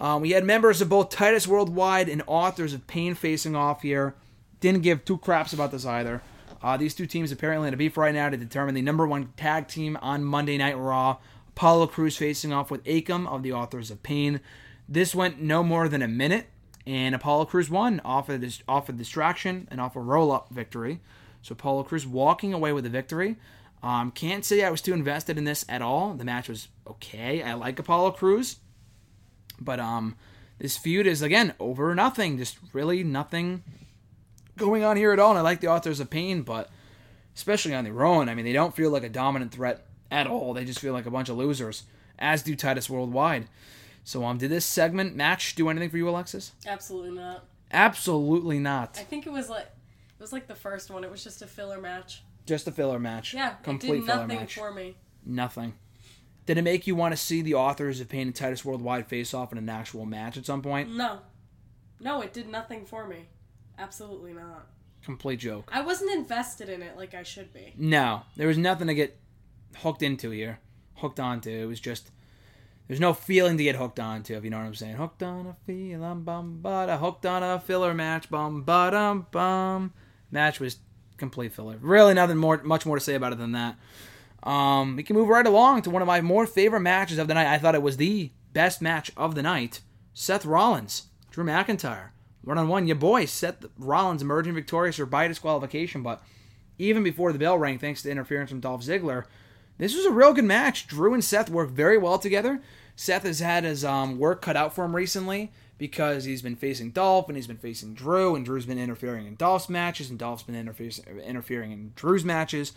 Um, we had members of both Titus Worldwide and Authors of Pain facing off here. Didn't give two craps about this either. Uh, these two teams apparently in a beef right now to determine the number one tag team on Monday Night Raw. Apollo Crews facing off with Akam of the Authors of Pain. This went no more than a minute, and Apollo Crews won off of this off of distraction and off a roll up victory. So Apollo Crews walking away with a victory. Um, can't say I was too invested in this at all. The match was okay. I like Apollo Crews, but um, this feud is again over nothing. Just really nothing going on here at all. And I like the authors of pain, but especially on their own, I mean, they don't feel like a dominant threat at all. They just feel like a bunch of losers, as do Titus Worldwide. So um, did this segment match do anything for you, Alexis? Absolutely not. Absolutely not. I think it was like it was like the first one. It was just a filler match. Just a filler match. Yeah, complete it did filler match. for me. Nothing. Did it make you want to see the authors of Pain and Titus Worldwide face off in an actual match at some point? No, no, it did nothing for me. Absolutely not. Complete joke. I wasn't invested in it like I should be. No, there was nothing to get hooked into here. Hooked onto. It was just there's no feeling to get hooked onto, if you know what I'm saying. Hooked on a feeling, bum bada. Hooked on a filler match, bum bum bum. Match was complete filler. Really, nothing more, much more to say about it than that. Um, we can move right along to one of my more favorite matches of the night. I thought it was the best match of the night. Seth Rollins, Drew McIntyre, one on one. Your boy Seth Rollins emerging victorious or by disqualification, but even before the bell rang, thanks to interference from Dolph Ziggler, this was a real good match. Drew and Seth worked very well together. Seth has had his um, work cut out for him recently because he's been facing Dolph and he's been facing Drew, and Drew's been interfering in Dolph's matches, and Dolph's been interfe- interfering in Drew's matches.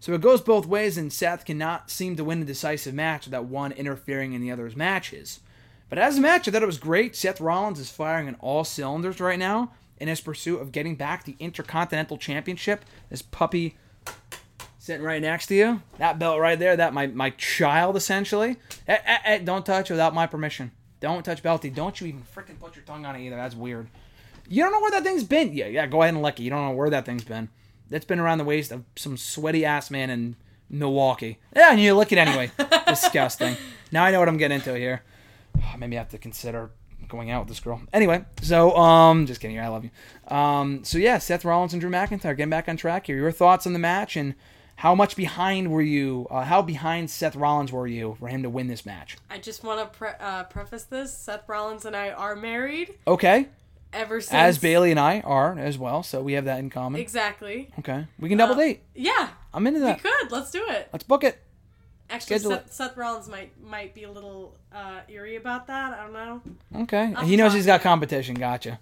So it goes both ways, and Seth cannot seem to win a decisive match without one interfering in the other's matches. But as a match, I thought it was great. Seth Rollins is firing on all cylinders right now in his pursuit of getting back the Intercontinental Championship. This puppy sitting right next to you, that belt right there, that my my child essentially. Eh, eh, eh, don't touch without my permission. Don't touch Belty. Don't you even freaking put your tongue on it either. That's weird. You don't know where that thing's been. Yeah, yeah. Go ahead and lick it. You don't know where that thing's been. That's been around the waist of some sweaty ass man in Milwaukee. Yeah, and you lick it anyway. Disgusting. Now I know what I'm getting into here. Maybe I have to consider going out with this girl. Anyway, so um, just kidding. I love you. Um, so yeah, Seth Rollins and Drew McIntyre getting back on track here. Your thoughts on the match and how much behind were you? Uh, how behind Seth Rollins were you for him to win this match? I just want to pre- uh, preface this: Seth Rollins and I are married Okay, ever since. as Bayley and I are as well, so we have that in common. Exactly. Okay, we can double date. Yeah, I'm into that. we could. Let's do it. Let's book it. Actually, Seth, Seth Rollins might might be a little uh, eerie about that. I don't know. Okay, I'll he knows he's got competition. Gotcha.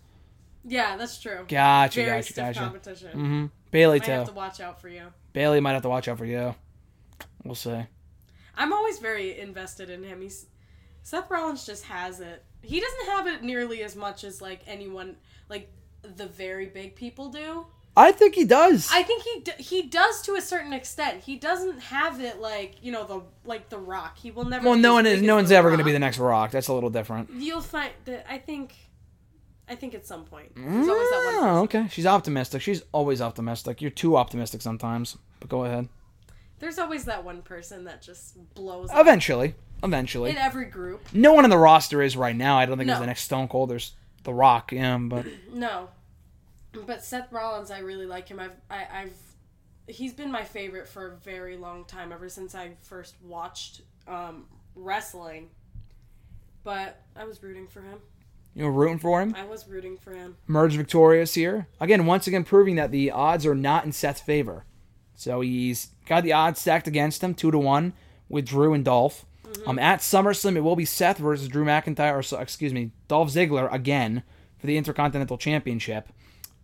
Yeah, that's true. Gotcha. Very gotcha. stiff Gotcha. competition. Mm-hmm. Bayley Might have too. to watch out for you. Bayley might have to watch out for you. We'll see. I'm always very invested in him. He's Seth Rollins just has it. He doesn't have it nearly as much as like anyone like the very big people do. I think he does. I think he d- he does to a certain extent. He doesn't have it like you know the like the Rock. He will never. well, no one is. No one's ever going to be the next Rock. That's a little different. You'll find that. I think. I think at some point. There's always that one. Oh, okay. She's optimistic. She's always optimistic. You're too optimistic sometimes. But go ahead. There's always that one person that just blows up Eventually. In every group. No one in the roster is right now. I don't think there's No. the next Stone Cold. There's The Rock. Yeah, but No, but Seth Rollins, I really like him. I've I, I've he's been my favorite for a very long time. Ever since I first watched um, wrestling, but I was rooting for him. you were rooting for him. I was rooting for him. Merge victorious here. Again, once again proving that the odds are not in Seth's favor. So he's got the odds stacked against him, two to one, with Drew and Dolph. Um, at SummerSlam, it will be Seth versus Drew McIntyre, or excuse me, Dolph Ziggler again for the Intercontinental Championship.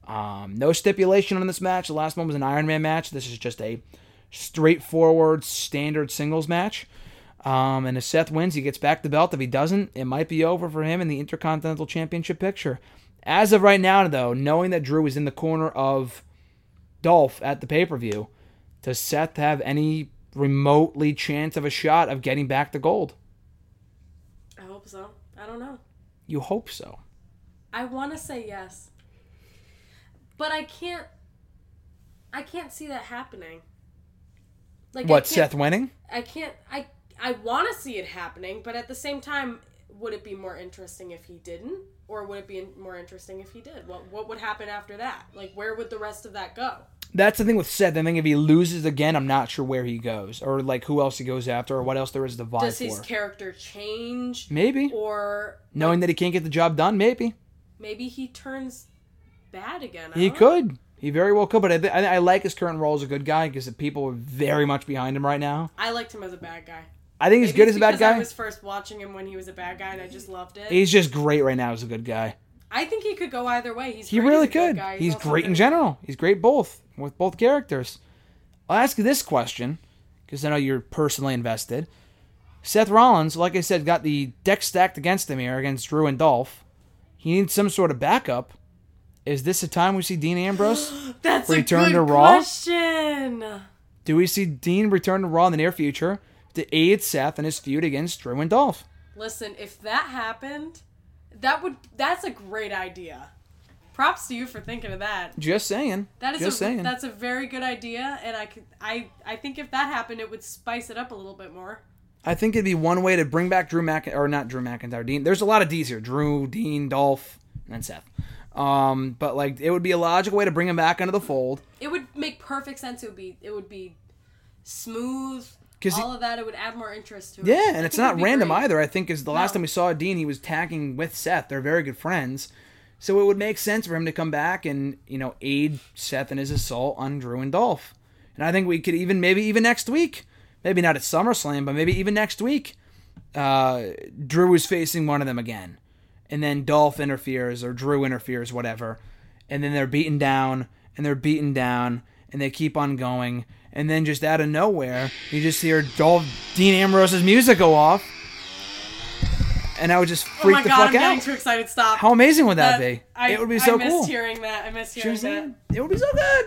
Um, no stipulation on this match. The last one was an Iron Man match. This is just a straightforward, standard singles match. Um, and if Seth wins, he gets back the belt. If he doesn't, it might be over for him in the Intercontinental Championship picture. As of right now, though, knowing that Drew is in the corner of Dolph at the pay per view, does Seth have any remotely chance of a shot of getting back the gold? I hope so. I don't know. You hope so. I want to say yes, but I can't. I can't see that happening. Like What, Seth winning? I can't. I I want to see it happening, but at the same time, would it be more interesting if he didn't, or would it be more interesting if he did? What What would happen after that? Like, where would the rest of that go? That's the thing with Seth. I think if he loses again, I'm not sure where he goes, or like who else he goes after, or what else there is to vie Does for. his character change? Maybe Or knowing that he can't get the job done, maybe maybe he turns bad again. I he don't know. could. He very well could. But I, th- I, I like his current role as a good guy because the people are very much behind him right now. I liked him as a bad guy. I think he's Maybe good as a bad because I guy. was first watching him when he was a bad guy, and I just loved it. He's just great right now as a good guy. I think he could go either way. He's He really as a good could. guy. He's also great in general. He's great both with both characters. I'll ask you this question because I know you're personally invested. Seth Rollins, like I said, got the deck stacked against him here against Drew and Dolph. He needs some sort of backup. Is this a time we see Dean Ambrose? That's Return a good to Raw? question. Do we see Dean return to Raw in the near future to aid Seth in his feud against Drew and Dolph? Listen, if that happened, that would that's a great idea. Props to you for thinking of that. Just saying. That is Just a saying. that's a very good idea, and I could I I think if that happened, it would spice it up a little bit more. I think it'd be one way to bring back Drew Mc or not Drew McIntyre. Dean. There's a lot of D's here. Drew, Dean, Dolph, and Seth. Um, but like it would be a logical way to bring him back into the fold. It would make perfect sense. It would be it would be smooth. Cause All he- of that, it would add more interest to it. Yeah, I and it's not random great. either. I think is the last time we saw Dean, he was tagging with Seth. They're very good friends. So it would make sense for him to come back and, you know, aid Seth in his assault on Drew and Dolph. And I think we could even maybe even next week, maybe not at SummerSlam, but maybe even next week, uh, Drew is facing one of them again. And then Dolph interferes or Drew interferes, whatever. And then they're beaten down and they're beaten down and they keep on going. And then just out of nowhere, you just hear Dolph Dean Ambrose's music go off. And I would just Oh freak my the god, fuck I'm getting out. too excited. Stop. How amazing would that, be? I, it would be so I missed cool. hearing that. I missed hearing that. It would be so good.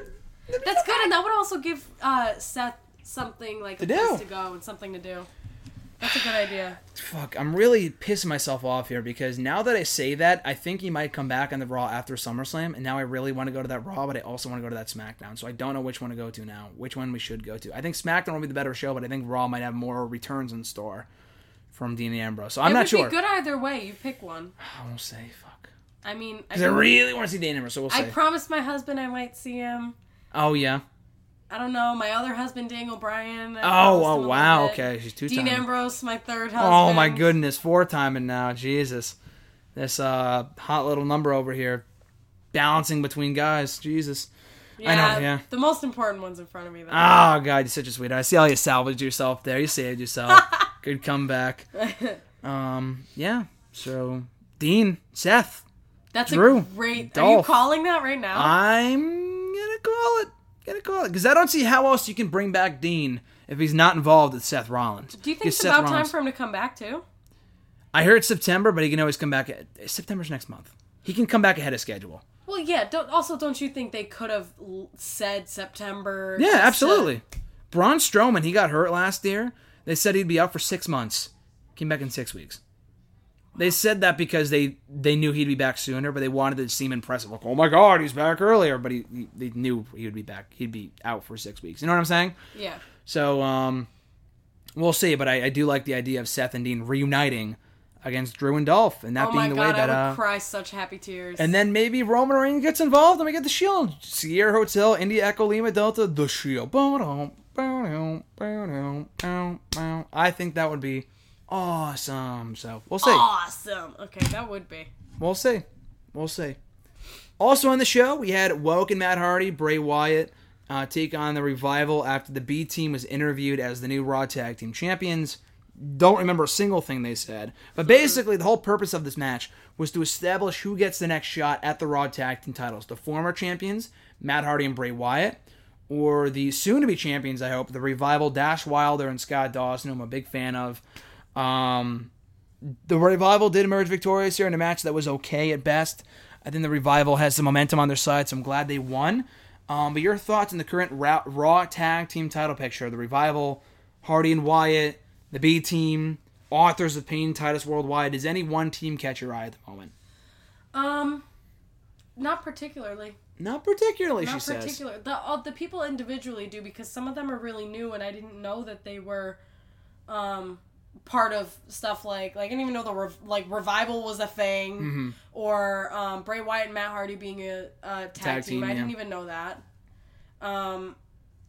That's good, and that would also give uh, Seth something like a To place to go and something to do. That's a good idea. Fuck, I'm really pissing myself off here because now that I say that, I think he might come back on the Raw after SummerSlam, and now I really want to go to that Raw, but I also want to go to that SmackDown. So I don't know which one to go to now, which one we should go to. I think SmackDown will be the better show, but I think Raw might have more returns in store from Dean Ambrose. So I'm it not would sure. be good either way. You pick one. I won't say. Fuck. I mean, I, Because I think- really want to see Dean Ambrose, so we'll I see. promised my husband I might see him. oh yeah. I don't know. My other husband, Daniel Bryan. Oh, oh wow. Okay, she's two Dean. Ambrose, my third husband. Oh my goodness, four timing now. Jesus. This uh hot little number over here. Balancing between guys. Jesus. Yeah, I know, yeah. The most important one's in front of me. Though. Oh god, you're such a sweetheart. I see how you salvaged yourself there. You saved yourself. Good comeback. Um, yeah. So Dean, Seth, That's Drew, a great. Are you calling that right now? I'm gonna call it. Gonna call it because I don't see how else you can bring back Dean if he's not involved with Seth Rollins. Do you think it's Seth about time for him to come back too? I heard September, but he can always come back. At, September's next month. He can come back ahead of schedule. Well, yeah. Don't also don't you think they could have said September? Yeah, just to- absolutely. Braun Strowman, he got hurt last year. They said he'd be out for six months. Came back in six weeks. They said that because they they knew he'd be back sooner, but they wanted it to seem impressive. Like, oh my god, he's back earlier. But he, he they knew he would be back. He'd be out for six weeks. You know what I'm saying? yeah. So um, we'll see. But I, I do like the idea of Seth and Dean reuniting against Drew and Dolph, and that Oh being the god, way that I would uh, cry such happy tears. and then maybe Roman Reigns gets involved and we get the Shield. Sierra Hotel, India Echo Lima Delta, the Shield. I think that would be awesome. So we'll see. awesome. Okay, that would be. We'll see. We'll see. Also on the show, we had Woken Matt Hardy, Bray Wyatt uh, take on the revival after the B team was interviewed as the new Raw Tag Team Champions. Don't remember a single thing they said. But basically, the whole purpose of this match was to establish who gets the next shot at the Raw Tag Team titles. The former champions, Matt Hardy and Bray Wyatt, or the soon-to-be champions, I hope, the Revival, Dash Wilder and Scott Dawson, who I'm a big fan of. Um, the Revival did emerge victorious here in a match that was okay at best. I think the Revival has some momentum on their side, so I'm glad they won. Um, but your thoughts on the current Raw, Raw Tag Team title picture? The Revival, Hardy and Wyatt, the B Team, Authors of Pain, Titus Worldwide. Does any one team catch your eye at the moment? Um, not particularly. Not particularly, Not she says. particular. The all the people individually do because some of them are really new, and I didn't know that they were, um, part of stuff like like I didn't even know the rev- like revival was a thing, Mm-hmm. or um, Bray Wyatt and Matt Hardy being a, a tag, Tag team. team, I didn't even know that. Um,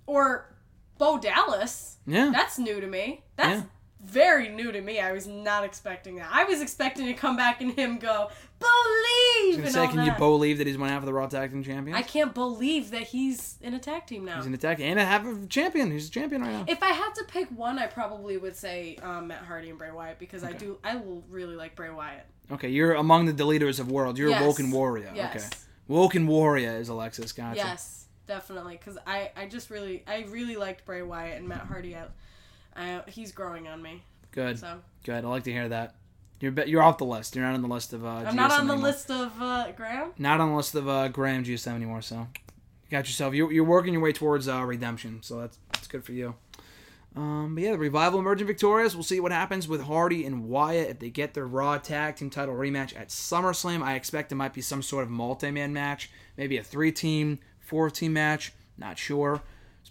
or Bo Dallas. Yeah. That's new to me. That's Yeah. Very new to me. I was not expecting that. I was expecting to come back and him go, believe! And say, can you believe that he's one half of the Raw Tag Team Champions? I can't believe that he's in a tag team now. He's an attack team and a half of a champion. He's a champion right now. If I had to pick one, I probably would say um, Matt Hardy and Bray Wyatt because I do I really like Bray Wyatt. Okay, you're among the deleters of world. You're Yes. a Woken Warrior. Yes. Okay. Woken Warrior is Alexis. Gotcha. Yes, definitely. Because I, I just really I really liked Bray Wyatt and Matt Hardy. I, I, he's growing on me. Good. So Good. I like to hear that. You're be- you're off the list. You're not on the list of. Uh, I'm not GSM on the list of uh, Graham. Not on the list of uh, Graham GSM anymore. So you got yourself. You're, you're working your way towards uh, redemption. So that's that's good for you. Um, but yeah, the revival emerging victorious. We'll see what happens with Hardy and Wyatt if they get their Raw Tag Team Title rematch at SummerSlam. I expect it might be some sort of multi-man match, maybe a three-team, four-team match. Not sure.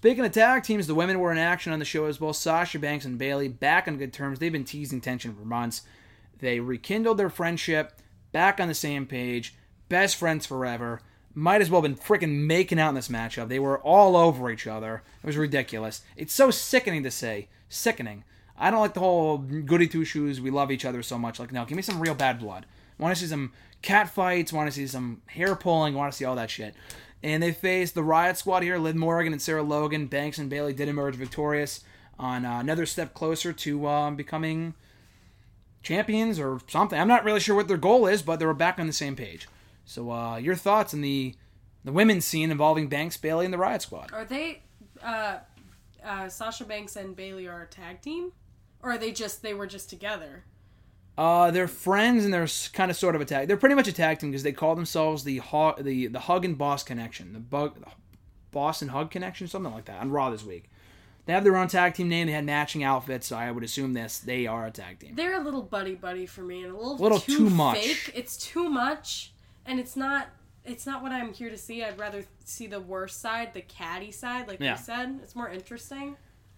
Speaking of tag teams, the women were in action on the show as well. Sasha Banks and Bayley back on good terms. They've been teasing tension for months. They rekindled their friendship, back on the same page, best friends forever. Might as well have been freaking making out in this matchup. They were all over each other. It was ridiculous. It's so sickening to say. Sickening. I don't like the whole goody two shoes, we love each other so much. Like, no, give me some real bad blood. want to see some cat fights, want to see some hair pulling, want to see all that shit. And they faced the Riot Squad here, Liv Morgan and Sarah Logan. Banks and Bayley did emerge victorious on uh, another step closer to um, becoming champions or something. I'm not really sure what their goal is, but they were back on the same page. So, uh, your thoughts on the the women's scene involving Banks, Bayley, and the Riot Squad? Are they uh, uh, Sasha Banks and Bayley are a tag team, or are they just they were just together? Uh, they're friends and they're kind of sort of a tag. They're pretty much a tag team because they call themselves the Ho- the the Hug and Boss Connection, the Bug, the Boss and Hug Connection, something like that. On Raw this week, they have their own tag team name. They had matching outfits, so I would assume this they are a tag team. They're a little buddy buddy for me, and a little, Little too, too much. Fake. It's too much, and it's not. It's not what I'm here to see. I'd rather see the worst side, the catty side, like Yeah. you said. It's more interesting.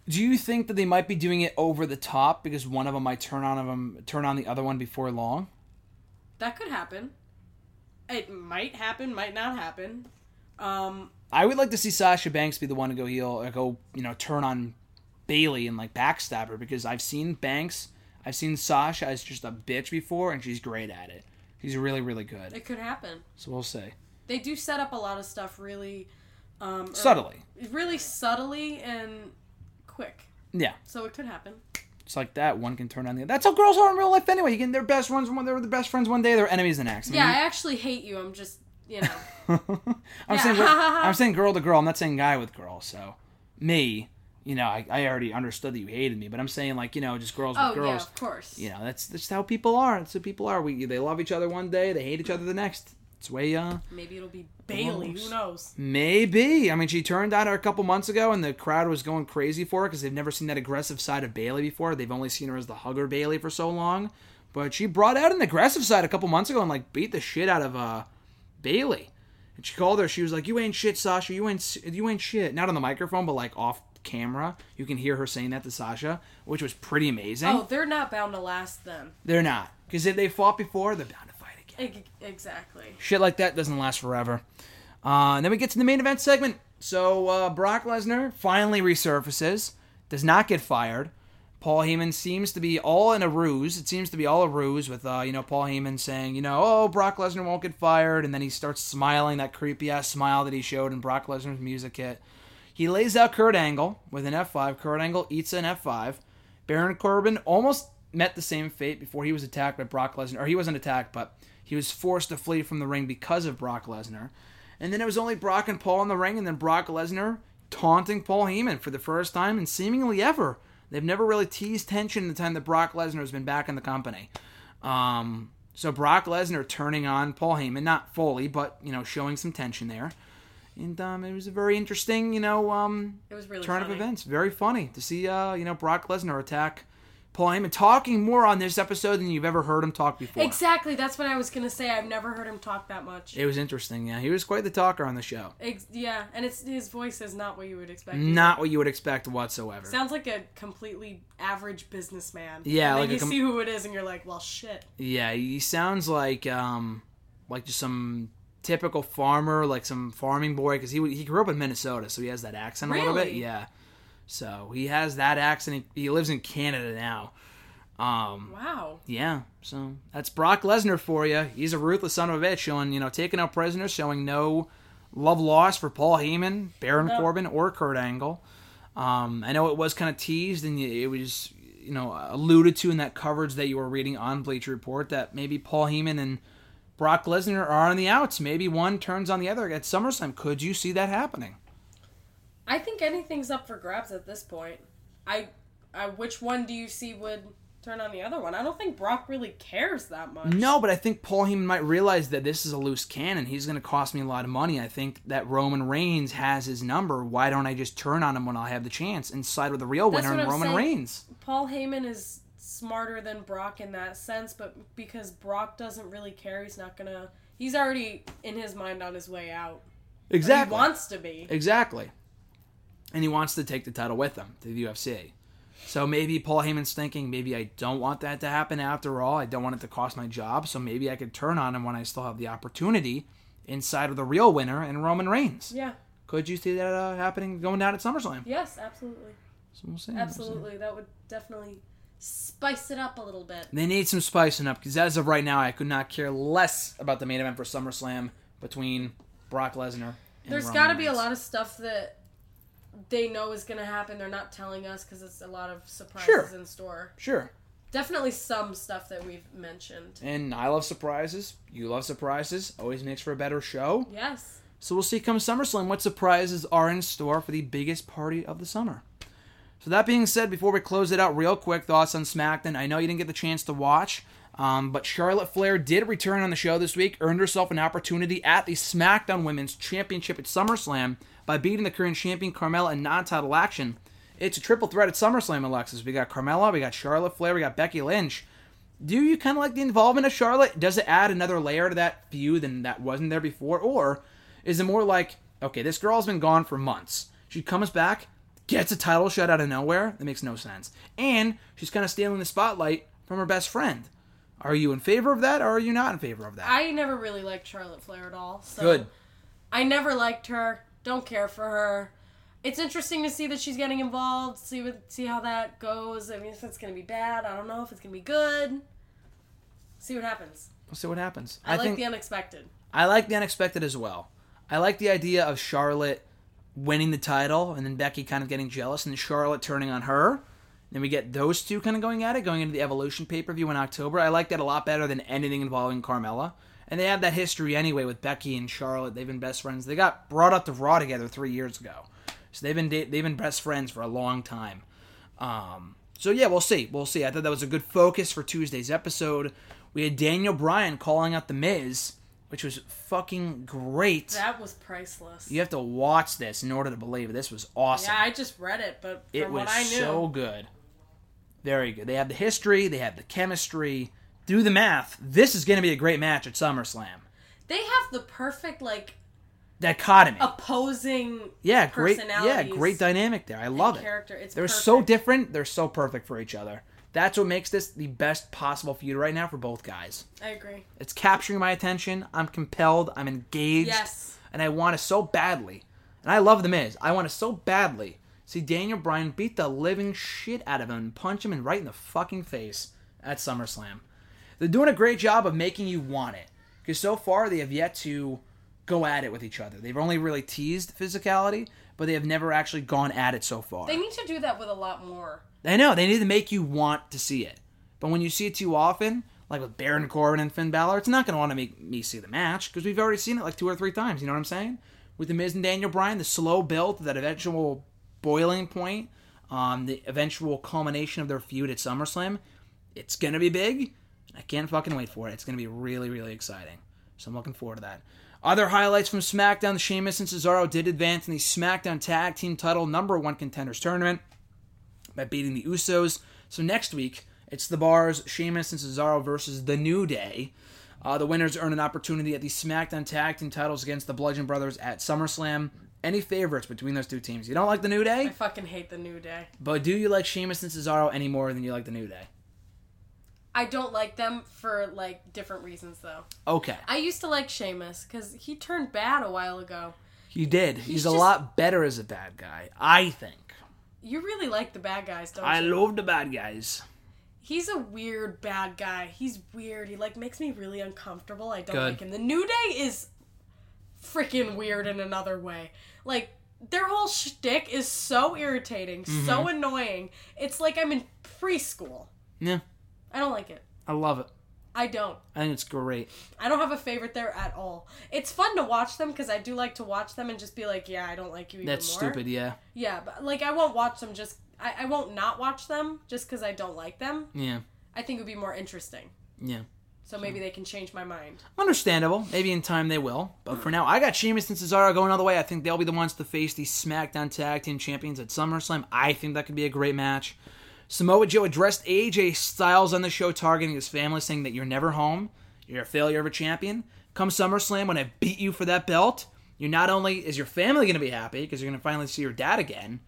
Do you think that they might be doing it over the top because one of them might turn on them turn on the other one before long? That could happen. It might happen, might not happen. Um, I would like to see Sasha Banks be the one to go heel or go, you know, turn on Bayley and like backstab her because I've seen Banks, I've seen Sasha as just a bitch before and she's great at it. She's really, really good. it could happen. So we'll see. They do set up a lot of stuff really, um, Subtly. really subtly and quick. Yeah. So it could happen. It's like that. One can turn on the other. That's how girls are in real life anyway. You can they're best friends one they're the best friends one day, they're enemies the next. I mean, Yeah, I actually hate you. I'm just, you know. I'm Yeah. saying I'm saying girl to girl. I'm not saying guy with girl. So me, you know, I, I already understood that you hated me, but I'm saying like you know just girls with girls. oh yeah, of course. You know, that's that's how people are. That's who people are. We they love each other one day, they hate each other the next. It's way uh Maybe it'll be Bayley. Who knows? maybe. I mean, she turned on her a couple months ago, and the crowd was going crazy for her because they've never seen that aggressive side of Bayley before. They've only seen her as the hugger Bayley for so long, but she brought out an aggressive side a couple months ago and like beat the shit out of uh Bayley. And she called her. She was like, "You ain't shit, Sasha. You ain't you ain't shit." Not on the microphone, but like off camera, you can hear her saying that to Sasha, which was pretty amazing. Oh, they're not bound to last then. They're not because if they fought before, they're bound exactly. Shit like that doesn't last forever. Uh, and then we get to the main event segment. So uh, Brock Lesnar finally resurfaces, does not get fired. Paul Heyman seems to be all in a ruse. It seems to be all a ruse with uh, you know Paul Heyman saying you know oh Brock Lesnar won't get fired, and then he starts smiling that creepy ass smile that he showed in Brock Lesnar's music hit. He lays out Kurt Angle with an F5. Kurt Angle eats an F5. Baron Corbin almost met the same fate before he was attacked by Brock Lesnar. Or he wasn't attacked, but he was forced to flee from the ring because of Brock Lesnar. And then it was only Brock and Paul in the ring, and then Brock Lesnar taunting Paul Heyman for the first time and seemingly ever. They've never really teased tension in the time that Brock Lesnar has been back in the company. Um, so Brock Lesnar turning on Paul Heyman, not fully, but you know, showing some tension there. And um, it was a very interesting, you know, um, It was really turn funny. of events. Very funny to see, uh, you know, Brock Lesnar attack Paul Heyman, talking more on this episode than you've ever heard him talk before. Exactly. That's what I was gonna say. I've never heard him talk that much. It was interesting. Yeah, he was quite the talker on the show. Ex- yeah, and it's his voice is not what you would expect. Not what you would expect whatsoever. Sounds like a completely average businessman. Yeah, and like then you com- see who it is, and you're like, well, shit. Yeah, he sounds like um like just some typical farmer, like some farming boy because he he grew up in Minnesota, so he has that accent a little bit. Yeah, so he has that accent. He, lives in Canada now. Um, Wow. yeah, so that's Brock Lesnar for you. He's a ruthless son of a bitch, showing you know taking out prisoners, showing no love lost for Paul Heyman, Baron No. Corbin, or Kurt Angle. Um, I know it was kind of teased and it was you know alluded to in that coverage that you were reading on Bleacher Report that maybe Paul Heyman and Brock Lesnar are on the outs. Maybe one turns on the other at SummerSlam. Could you see that happening? I think anything's up for grabs at this point. I, I which one do you see would turn on the other one? I don't think Brock really cares that much. No, but I think Paul Heyman might realize that this is a loose cannon. He's going to cost me a lot of money. I think that Roman Reigns has his number. Why don't I just turn on him when I have the chance and side with the real That's winner Roman saying. Reigns? Paul Heyman is smarter than Brock in that sense, but because Brock doesn't really care, he's not gonna. He's already in his mind on his way out. Or Exactly. He wants to be. Exactly. And he wants to take the title with him to the UFC. So maybe Paul Heyman's thinking, maybe I don't want that to happen after all. I don't want it to cost my job. So maybe I could turn on him when I still have the opportunity inside of the real winner and Roman Reigns. Yeah. Could you see that uh, happening going down at SummerSlam? Yes, absolutely. So we'll see. We'll see. Absolutely. That would definitely spice it up a little bit. They need some spicing up because as of right now, I could not care less about the main event for SummerSlam between Brock Lesnar. And There's got to be a lot of stuff that they know is going to happen. They're not telling us because it's a lot of surprises Sure. in store. Sure. Definitely some stuff that we've mentioned. And I love surprises. You love surprises. Always makes for a better show. Yes. So we'll see come SummerSlam what surprises are in store for the biggest party of the summer. So that being said, before we close it out, real quick thoughts on SmackDown. I know you didn't get the chance to watch, um, but Charlotte Flair did return on the show this week, earned herself an opportunity at the SmackDown Women's Championship at SummerSlam by beating the current champion Carmella in non-title action. It's a triple threat at SummerSlam, Alexis. We got Carmella, we got Charlotte Flair, we got Becky Lynch. Do you kind of like the involvement of Charlotte? Does it add another layer to that feud than that wasn't there before? Or is it more like, okay, this girl's been gone for months. She comes back, gets a title shot out of nowhere? That makes no sense. And she's kind of stealing the spotlight from her best friend. Are you in favor of that or are you not in favor of that? I never really liked Charlotte Flair at all. So Good. I never liked her. Don't care for her. It's interesting to see that she's getting involved. See what see how that goes. I mean, if it's gonna be bad, I don't know. If it's gonna be good, see what happens. We'll see what happens. I, like think the unexpected. I like the unexpected as well. I like the idea of Charlotte winning the title and then Becky kind of getting jealous and Charlotte turning on her. Then we get those two kind of going at it, going into the Evolution pay per view in October. I like that a lot better than anything involving Carmella. And they have that history anyway with Becky and Charlotte. They've been best friends. They got brought up to Raw together three years ago, so they've been they've been best friends for a long time. Um, so yeah, we'll see. We'll see. I thought that was a good focus for Tuesday's episode. We had Daniel Bryan calling out the Miz, which was fucking great. That was priceless. You have to watch this in order to believe it. This was awesome. Yeah, I just read it, but from it was what I knew, so good. Very good. They have the history, they have the chemistry. Do the math. This is going to be a great match at SummerSlam. they have the perfect like Dichotomy. opposing yeah, great. Yeah, great dynamic there. I love it. character. It's They're perfect. so different. They're so perfect for each other. That's what makes this the best possible feud right now for both guys. I agree. It's capturing my attention. I'm compelled. I'm engaged. Yes. And I want it so badly. And I love The Miz. I want it so badly. See Daniel Bryan beat the living shit out of him and punch him in right in the fucking face at SummerSlam. They're doing a great job of making you want it. Because so far they have yet to go at it with each other. They've only really teased physicality, but they have never actually gone at it so far. They need to do that with a lot more. I know they need to make you want to see it, but when you see it too often, like with Baron Corbin and Finn Balor, it's not going to want to make me see the match because we've already seen it like two or three times. You know what I'm saying? with the Miz and Daniel Bryan, the slow build to that eventual boiling point, um, the eventual culmination of their feud at SummerSlam. It's gonna be big. I can't fucking wait for it. It's gonna be really, really exciting. So I'm looking forward to that. Other highlights from SmackDown: Sheamus and Cesaro did advance in the SmackDown Tag Team Title Number One Contenders Tournament by beating the Usos. So next week it's the Bars, Sheamus and Cesaro versus the New Day. Uh, the winners earn an opportunity at the SmackDown Tag Team titles against the Bludgeon Brothers at SummerSlam. Any favorites between those two teams? You don't like the New Day, I fucking hate the New Day. but do you like Sheamus and Cesaro any more than you like the New Day? I don't like them for like different reasons though. Okay, I used to like Sheamus because he turned bad a while ago. he did. He's, a just- lot better as a bad guy, I think. You really like the bad guys, don't I you? love the bad guys. He's a weird bad guy. He's weird. He like makes me really uncomfortable. I don't Good. like him. The New Day is freaking weird in another way. Like their whole shtick is so irritating, Mm-hmm. so annoying. It's like I'm in preschool. Yeah, I don't like it. I love it. I don't. I think it's great. I don't have a favorite there at all. It's fun to watch them because I do like to watch them and just be like, yeah, I don't like you That's more. stupid. Yeah, Yeah, but like I won't watch them just. I, I won't not watch them just because I don't like them. yeah, I think it would be more interesting. yeah. So maybe they can change my mind. Understandable. Maybe in time they will. But for now, I got Sheamus and Cesaro going all the way. I think they'll be the ones to face the SmackDown Tag Team Champions at SummerSlam. I think that could be a great match. Samoa Joe addressed AJ Styles on the show, targeting his family, saying that you're never home. You're a failure of a champion. Come SummerSlam, when I beat you for that belt, you not only is your family going to be happy because you're going to finally see your dad again,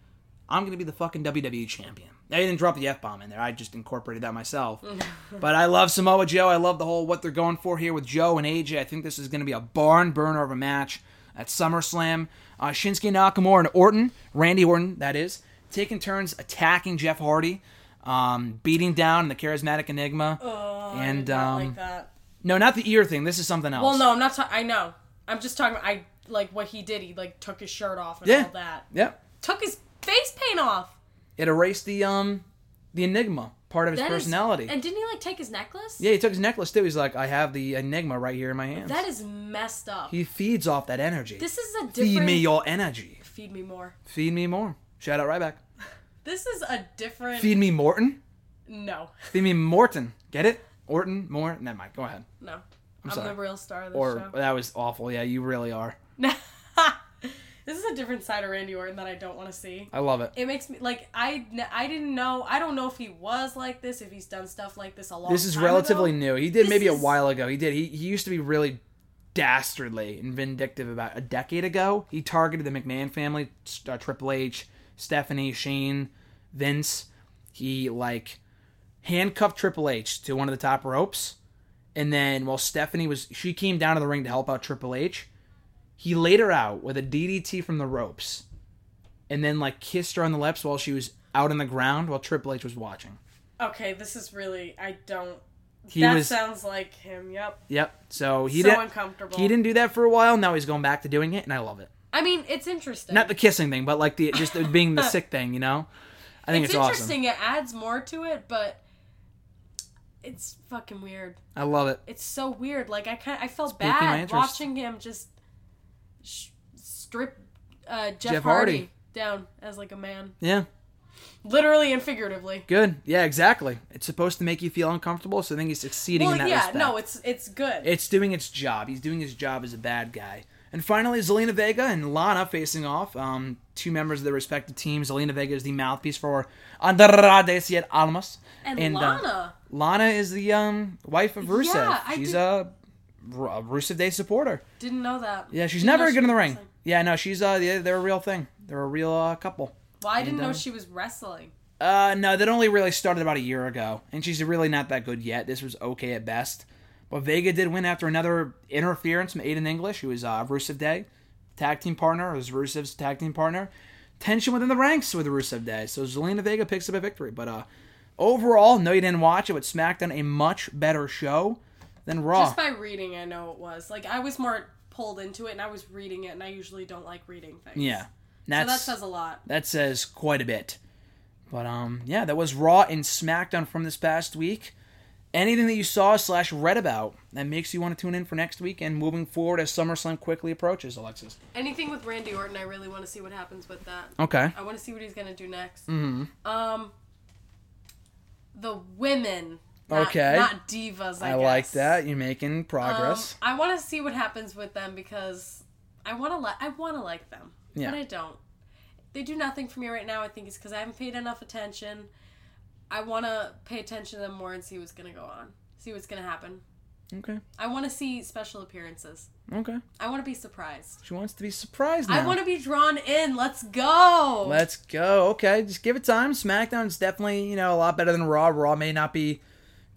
I'm going to be the fucking WWE champion. I didn't drop the F bomb in there. I just incorporated that myself. but I love Samoa Joe. I love the whole what they're going for here with Joe and AJ. I think this is going to be a barn burner of a match at SummerSlam. Uh, Shinsuke Nakamura and Orton, Randy Orton, that is, taking turns attacking Jeff Hardy, um, beating down the charismatic Enigma. Oh, and um, like that. no, not the ear thing. This is something else. Well, no, I'm not. Ta- I know. I'm just talking. About, I like what he did. He like took his shirt off and Yeah. all that. Yep. Took his face paint off. It erased the um the Enigma part of his That is- personality. and didn't he like take his necklace? yeah, he took his necklace too. He's like, I have the Enigma right here in my hands. That is messed up. he feeds off that energy. this is a different. Feed me your energy. Feed me more. Feed me more. Shout out Ryback. This is a different. Feed me Morton. no, Feed me Morton. Get it? Orton, more. Never mind. Go ahead. no. I'm, sorry. the real star of this Or show. that was awful. Yeah, you really are. this is a different side of Randy Orton that I don't want to see. I love it. It makes me like I I didn't know I don't know if he was like this if he's done stuff like this a long. This is relatively ago. new. He did This maybe a while ago. He did. He, he used to be really dastardly and vindictive about a decade ago. He targeted the McMahon family, uh, Triple H, Stephanie, Shane, Vince. He like handcuffed Triple H to one of the top ropes, and then while Stephanie was she came down to the ring to help out Triple H, he laid her out with a DDT from the ropes, and then like kissed her on the lips while she was out on the ground while Triple H was watching. Okay, this is really I don't. He that was sounds like him. Yep. Yep. So he so didn't. uncomfortable. He didn't do that for a while. Now he's going back to doing it, and I love it. I mean, it's interesting. Not the kissing thing, but like the just the being the sick thing. You know, I think it's, it's, awesome. interesting. It adds more to it, but it's fucking weird. I love it. It's so weird. Like I kind I felt my bad watching him just sh- strip uh, Jeff, Jeff Hardy. Hardy. down as like a man, Yeah, literally and figuratively. good. Yeah, exactly. It's supposed to make you feel uncomfortable, so I think he's succeeding Well, in that yeah, respect. no, it's it's good. it's doing its job. He's doing his job as a bad guy. And finally, Zelina Vega and Lana facing off. Um, two members of their respective teams. Zelina Vega is the mouthpiece for Andrade Cien Almas. and, uh, Lana, Lana is the um, wife of Rusev. Yeah, I she's did- a, a Rusev Day supporter. didn't know that. Yeah, she's Didn't never good in the ring. wrestling. Yeah, no, she's uh, yeah, they're a real thing. They're a real uh, couple. Well, I didn't And, know uh, she was wrestling. Uh, no, that only really started about a year ago, and she's really not that good yet. This was okay at best. But Vega did win after another interference from Aiden English, who was uh, Rusev Day, tag team partner, was Rusev's tag team partner. Tension within the ranks with Rusev Day, so Zelina Vega picks up a victory. But uh, overall, no, you didn't watch it, but SmackDown a much better show than Raw. Just by reading, I know it was. Like I was more pulled into it, and I was reading it, and I usually don't like reading things. yeah, So that says a lot. that says quite a bit. But um, yeah, that was Raw and SmackDown from this past week. anything that you saw slash read about that makes you want to tune in for next week and moving forward as SummerSlam quickly approaches, Alexis. Anything with Randy Orton, I really want to see what happens with that. Okay. I want to see what he's gonna do next. Mm-hmm. Um, the women. Not, Okay. Not divas. I, I, like that. You're making Um, progress. I want to see what happens with them because I want to like. I want to like them, Yeah. but I don't. They do nothing for me right now. I think it's because I haven't paid enough attention. I want to pay attention to them more and see what's gonna go on. See what's gonna happen. okay. I want to see special appearances. Okay. I want to be surprised. She wants to be surprised now. I want to be drawn in. Let's go. Let's go. Okay, just give it time. SmackDown's definitely, you know, a lot better than Raw. Raw may not be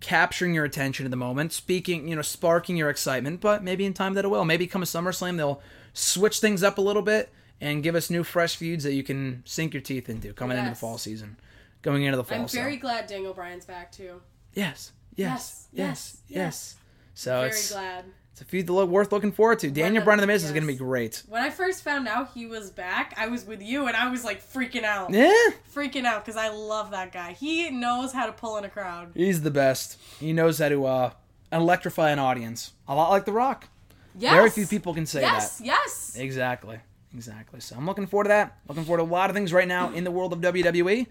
capturing your attention at the moment, speaking, you know, sparking your excitement, but maybe in time that it will. Maybe come a SummerSlam, they'll switch things up a little bit and give us new, fresh feuds that you can sink your teeth into coming into the fall season, going into the fall. I'm so- very glad Daniel Bryan's back too. yes, yes, yes, Yes, yes. yes, So Very it's glad. It's a feud look worth looking forward to. Daniel Bryan and the Miz is going to be great. When I first found out he was back, I was with you and I was like freaking out. Yeah, Freaking out because I love that guy. He knows how to pull in a crowd. he's the best. He knows how to uh, electrify an audience, a lot like The Rock. Yes. Very few people can say Yes, that. Yes, yes. Exactly. Exactly. So I'm looking forward to that. Looking forward to a lot of things right now in the world of WWE.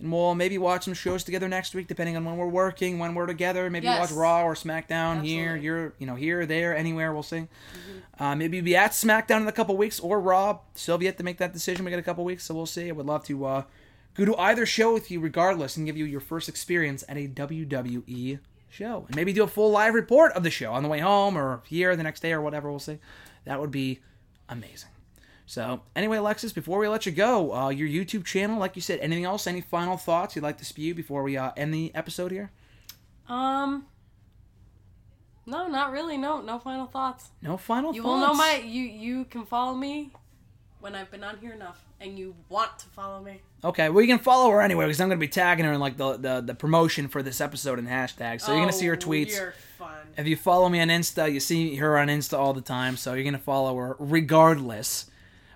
And we'll maybe watch some shows together next week, depending on when we're working, when we're together. Maybe Yes. watch Raw or SmackDown here, you're, you know, here, there, anywhere. We'll see. Uh, maybe be at SmackDown in a couple weeks or Raw. Still have yet to make that decision. We got a couple weeks, so we'll see. I would love to uh, go to either show with you, regardless, and give you your first experience at a WWE show, and maybe do a full live report of the show on the way home or here the next day or whatever. We'll see. That would be amazing. So, anyway, Alexis, before we let you go, uh, your YouTube channel, like you said, anything else? Any final thoughts you'd like to spew before we uh, end the episode here? Um. No, not really. No, no final thoughts. No final You thoughts. will know my. You you can follow me when I've been on here enough, and you want to follow me. Okay, well, you can follow her anyway because I'm going to be tagging her in like the, the, the promotion for this episode and hashtag. So you're going to see her Oh, tweets. You're fun. If you follow me on Insta, you see her on Insta all the time, so you're gonna follow her regardless.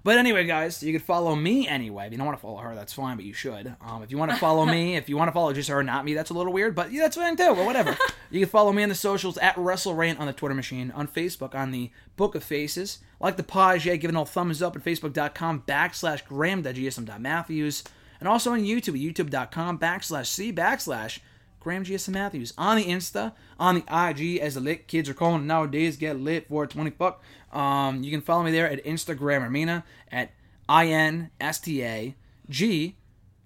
But anyway, guys, you could follow me anyway. If you don't want to follow her, that's fine, but you should. Um, if you want to follow me, if you want to follow just her, not me, that's a little weird, but yeah, that's fine too. But whatever. you can follow me on the socials at WrestleRant on the Twitter machine, on Facebook on the Book of Faces. Like the page, yeah, give it all thumbs up at facebook.com backslash graham.gsm.matthews. And also on YouTube at youtube.com backslash c backslash Graham GSM Matthews on the Insta, on the IG, as the lit kids are calling nowadays. Get lit for twenty fuck. Um, you can follow me there at Instagram Armina at I N S T A G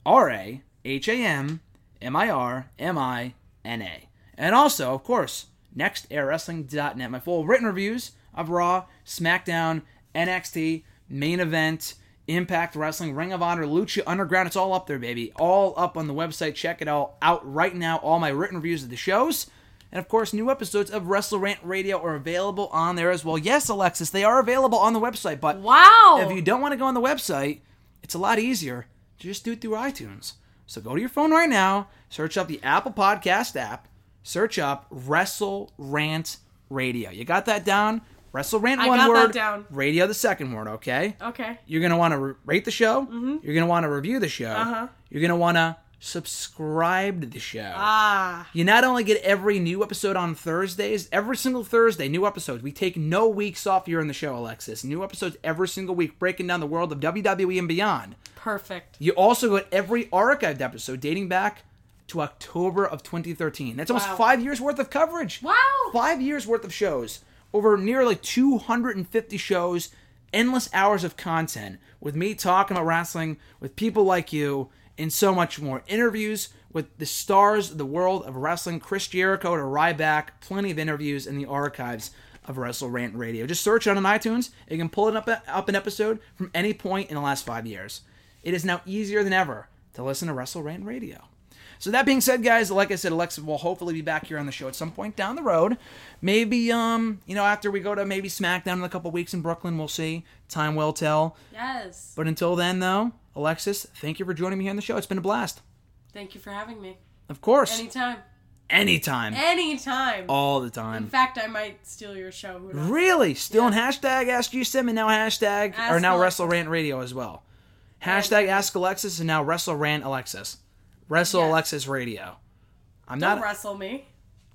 R A H A M M I R M I N A. And also, of course, nextairwrestling.net. My full written reviews of Raw, SmackDown, NXT, main event, Impact Wrestling, Ring of Honor, Lucha Underground. It's all up there, baby. All up on the website. Check it all out right now. All my written reviews of the shows. And of course, new episodes of Wrestle Rant Radio are available on there as well. Yes, Alexis, they are available on the website, but Wow. if you don't want to go on the website, it's a lot easier to just do it through iTunes. So go to your phone right now, search up the Apple Podcast app, search up Wrestle Rant Radio. You got that down? Wrestle Rant I one word, down. radio the second word, okay? okay. You're to want to re- rate the show. You're going to want to review the show. Uh-huh. You're to want to subscribe to the show. Ah. You not only get every new episode on Thursdays, every single Thursday, new episodes. We take no weeks off here in the show, Alexis. New episodes every single week, breaking down the world of WWE and beyond. Perfect. You also get every archived episode dating back to October of 2013. That's almost Wow. five years worth of coverage. Wow. Five years worth of shows. Over nearly 250 shows, endless hours of content with me talking about wrestling, with people like you, and so much more. Interviews with the stars of the world of wrestling, Chris Jericho to Ryback, plenty of interviews in the archives of Wrestle Rant Radio. Just search it on iTunes. You can pull it up, up an episode from any point in the last five years. It is now easier than ever to listen to Wrestle Rant Radio. So that being said, guys, like I said, Alexa will hopefully be back here on the show at some point down the road. Maybe, um, you know, after we go to maybe SmackDown in a couple weeks in Brooklyn, we'll see. Time will tell. Yes. But until then, though, Alexis, thank you for joining me here on the show. It's been a blast. Thank you for having me. Of course, Anytime. anytime, Anytime. all the time. In fact, I might steal your show. Really, still in hashtag Ask GSM and now hashtag Ask or now. Wrestle Rant Radio as well. Hashtag Ask Alexis and now Wrestle Rant Alexis. Wrestle. Alexis Radio. I'm Don't not. wrestle me.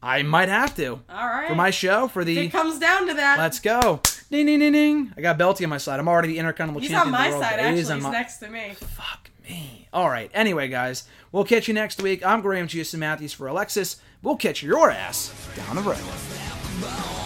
I might have to All right. for my show for If the. it comes down to that. Let's go. Ding ding ding ding. I got Belty on my side. I'm already the Intercontinental He's Champion. on my side, actually. He's my- next to me. Fuck me. All right. Anyway, guys, we'll catch you next week. I'm Graham Giuseppe Matthews for Alexis. We'll catch your ass down the road.